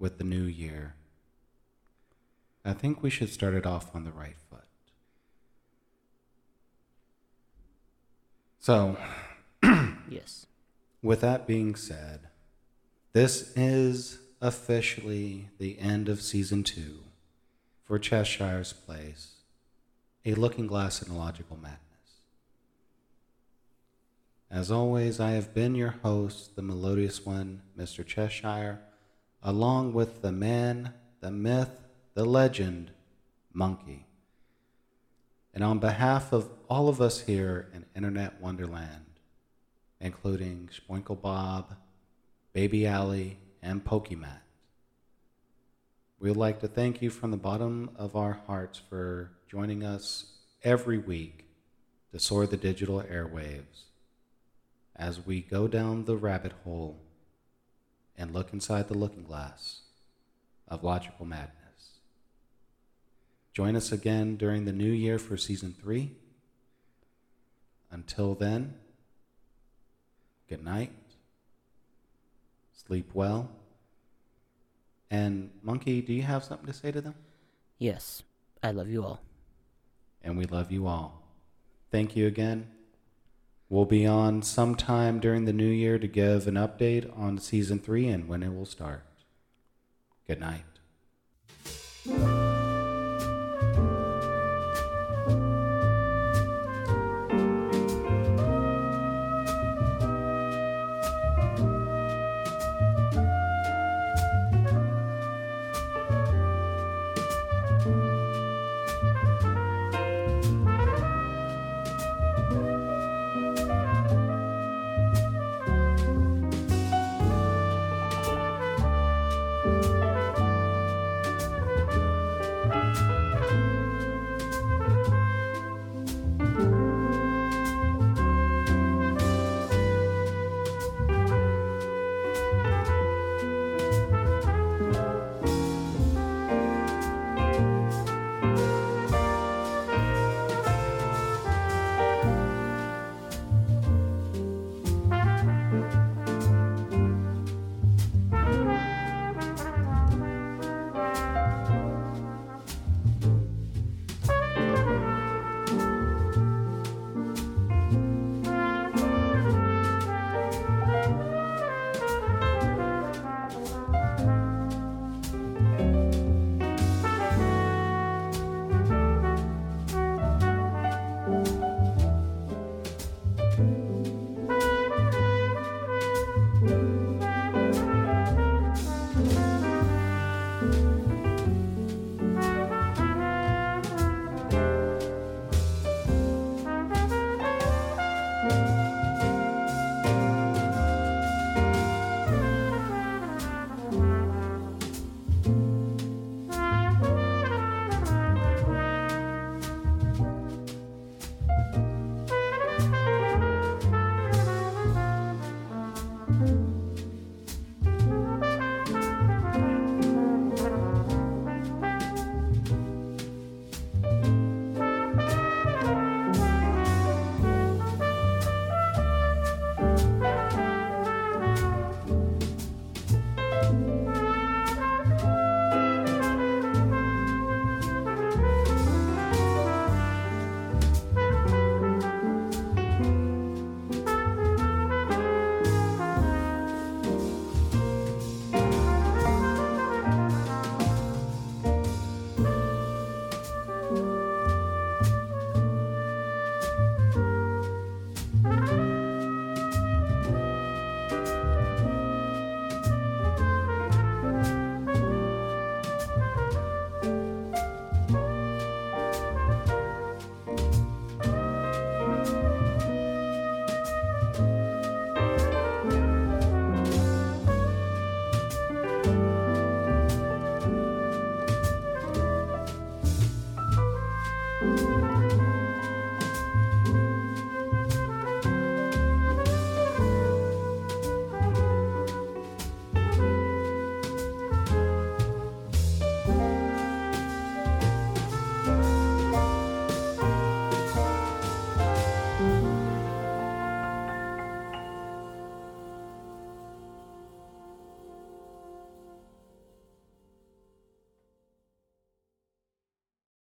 with the new year. I think we should start it off on the right foot. So, Yes. with that being said, this is officially the end of season two for Cheshire's Place, a looking glass in a logical madness. As always, I have been your host, the melodious one, Mr. Cheshire, along with the man, the myth, the legend, Monkey. And on behalf of all of us here in Internet Wonderland, including Spoinkle Bob, Baby Alley, and Pokemat, we would like to thank you from the bottom of our hearts for joining us every week to soar the digital airwaves as we go down the rabbit hole and look inside the looking glass of logical madness. Join us again during the new year for season three. Until then, good night, sleep well. And, Monkey, do you have something to say to them? Yes. I love you all. And we love you all. Thank you again. We'll be on sometime during the new year to give an update on season three and when it will start. Good night.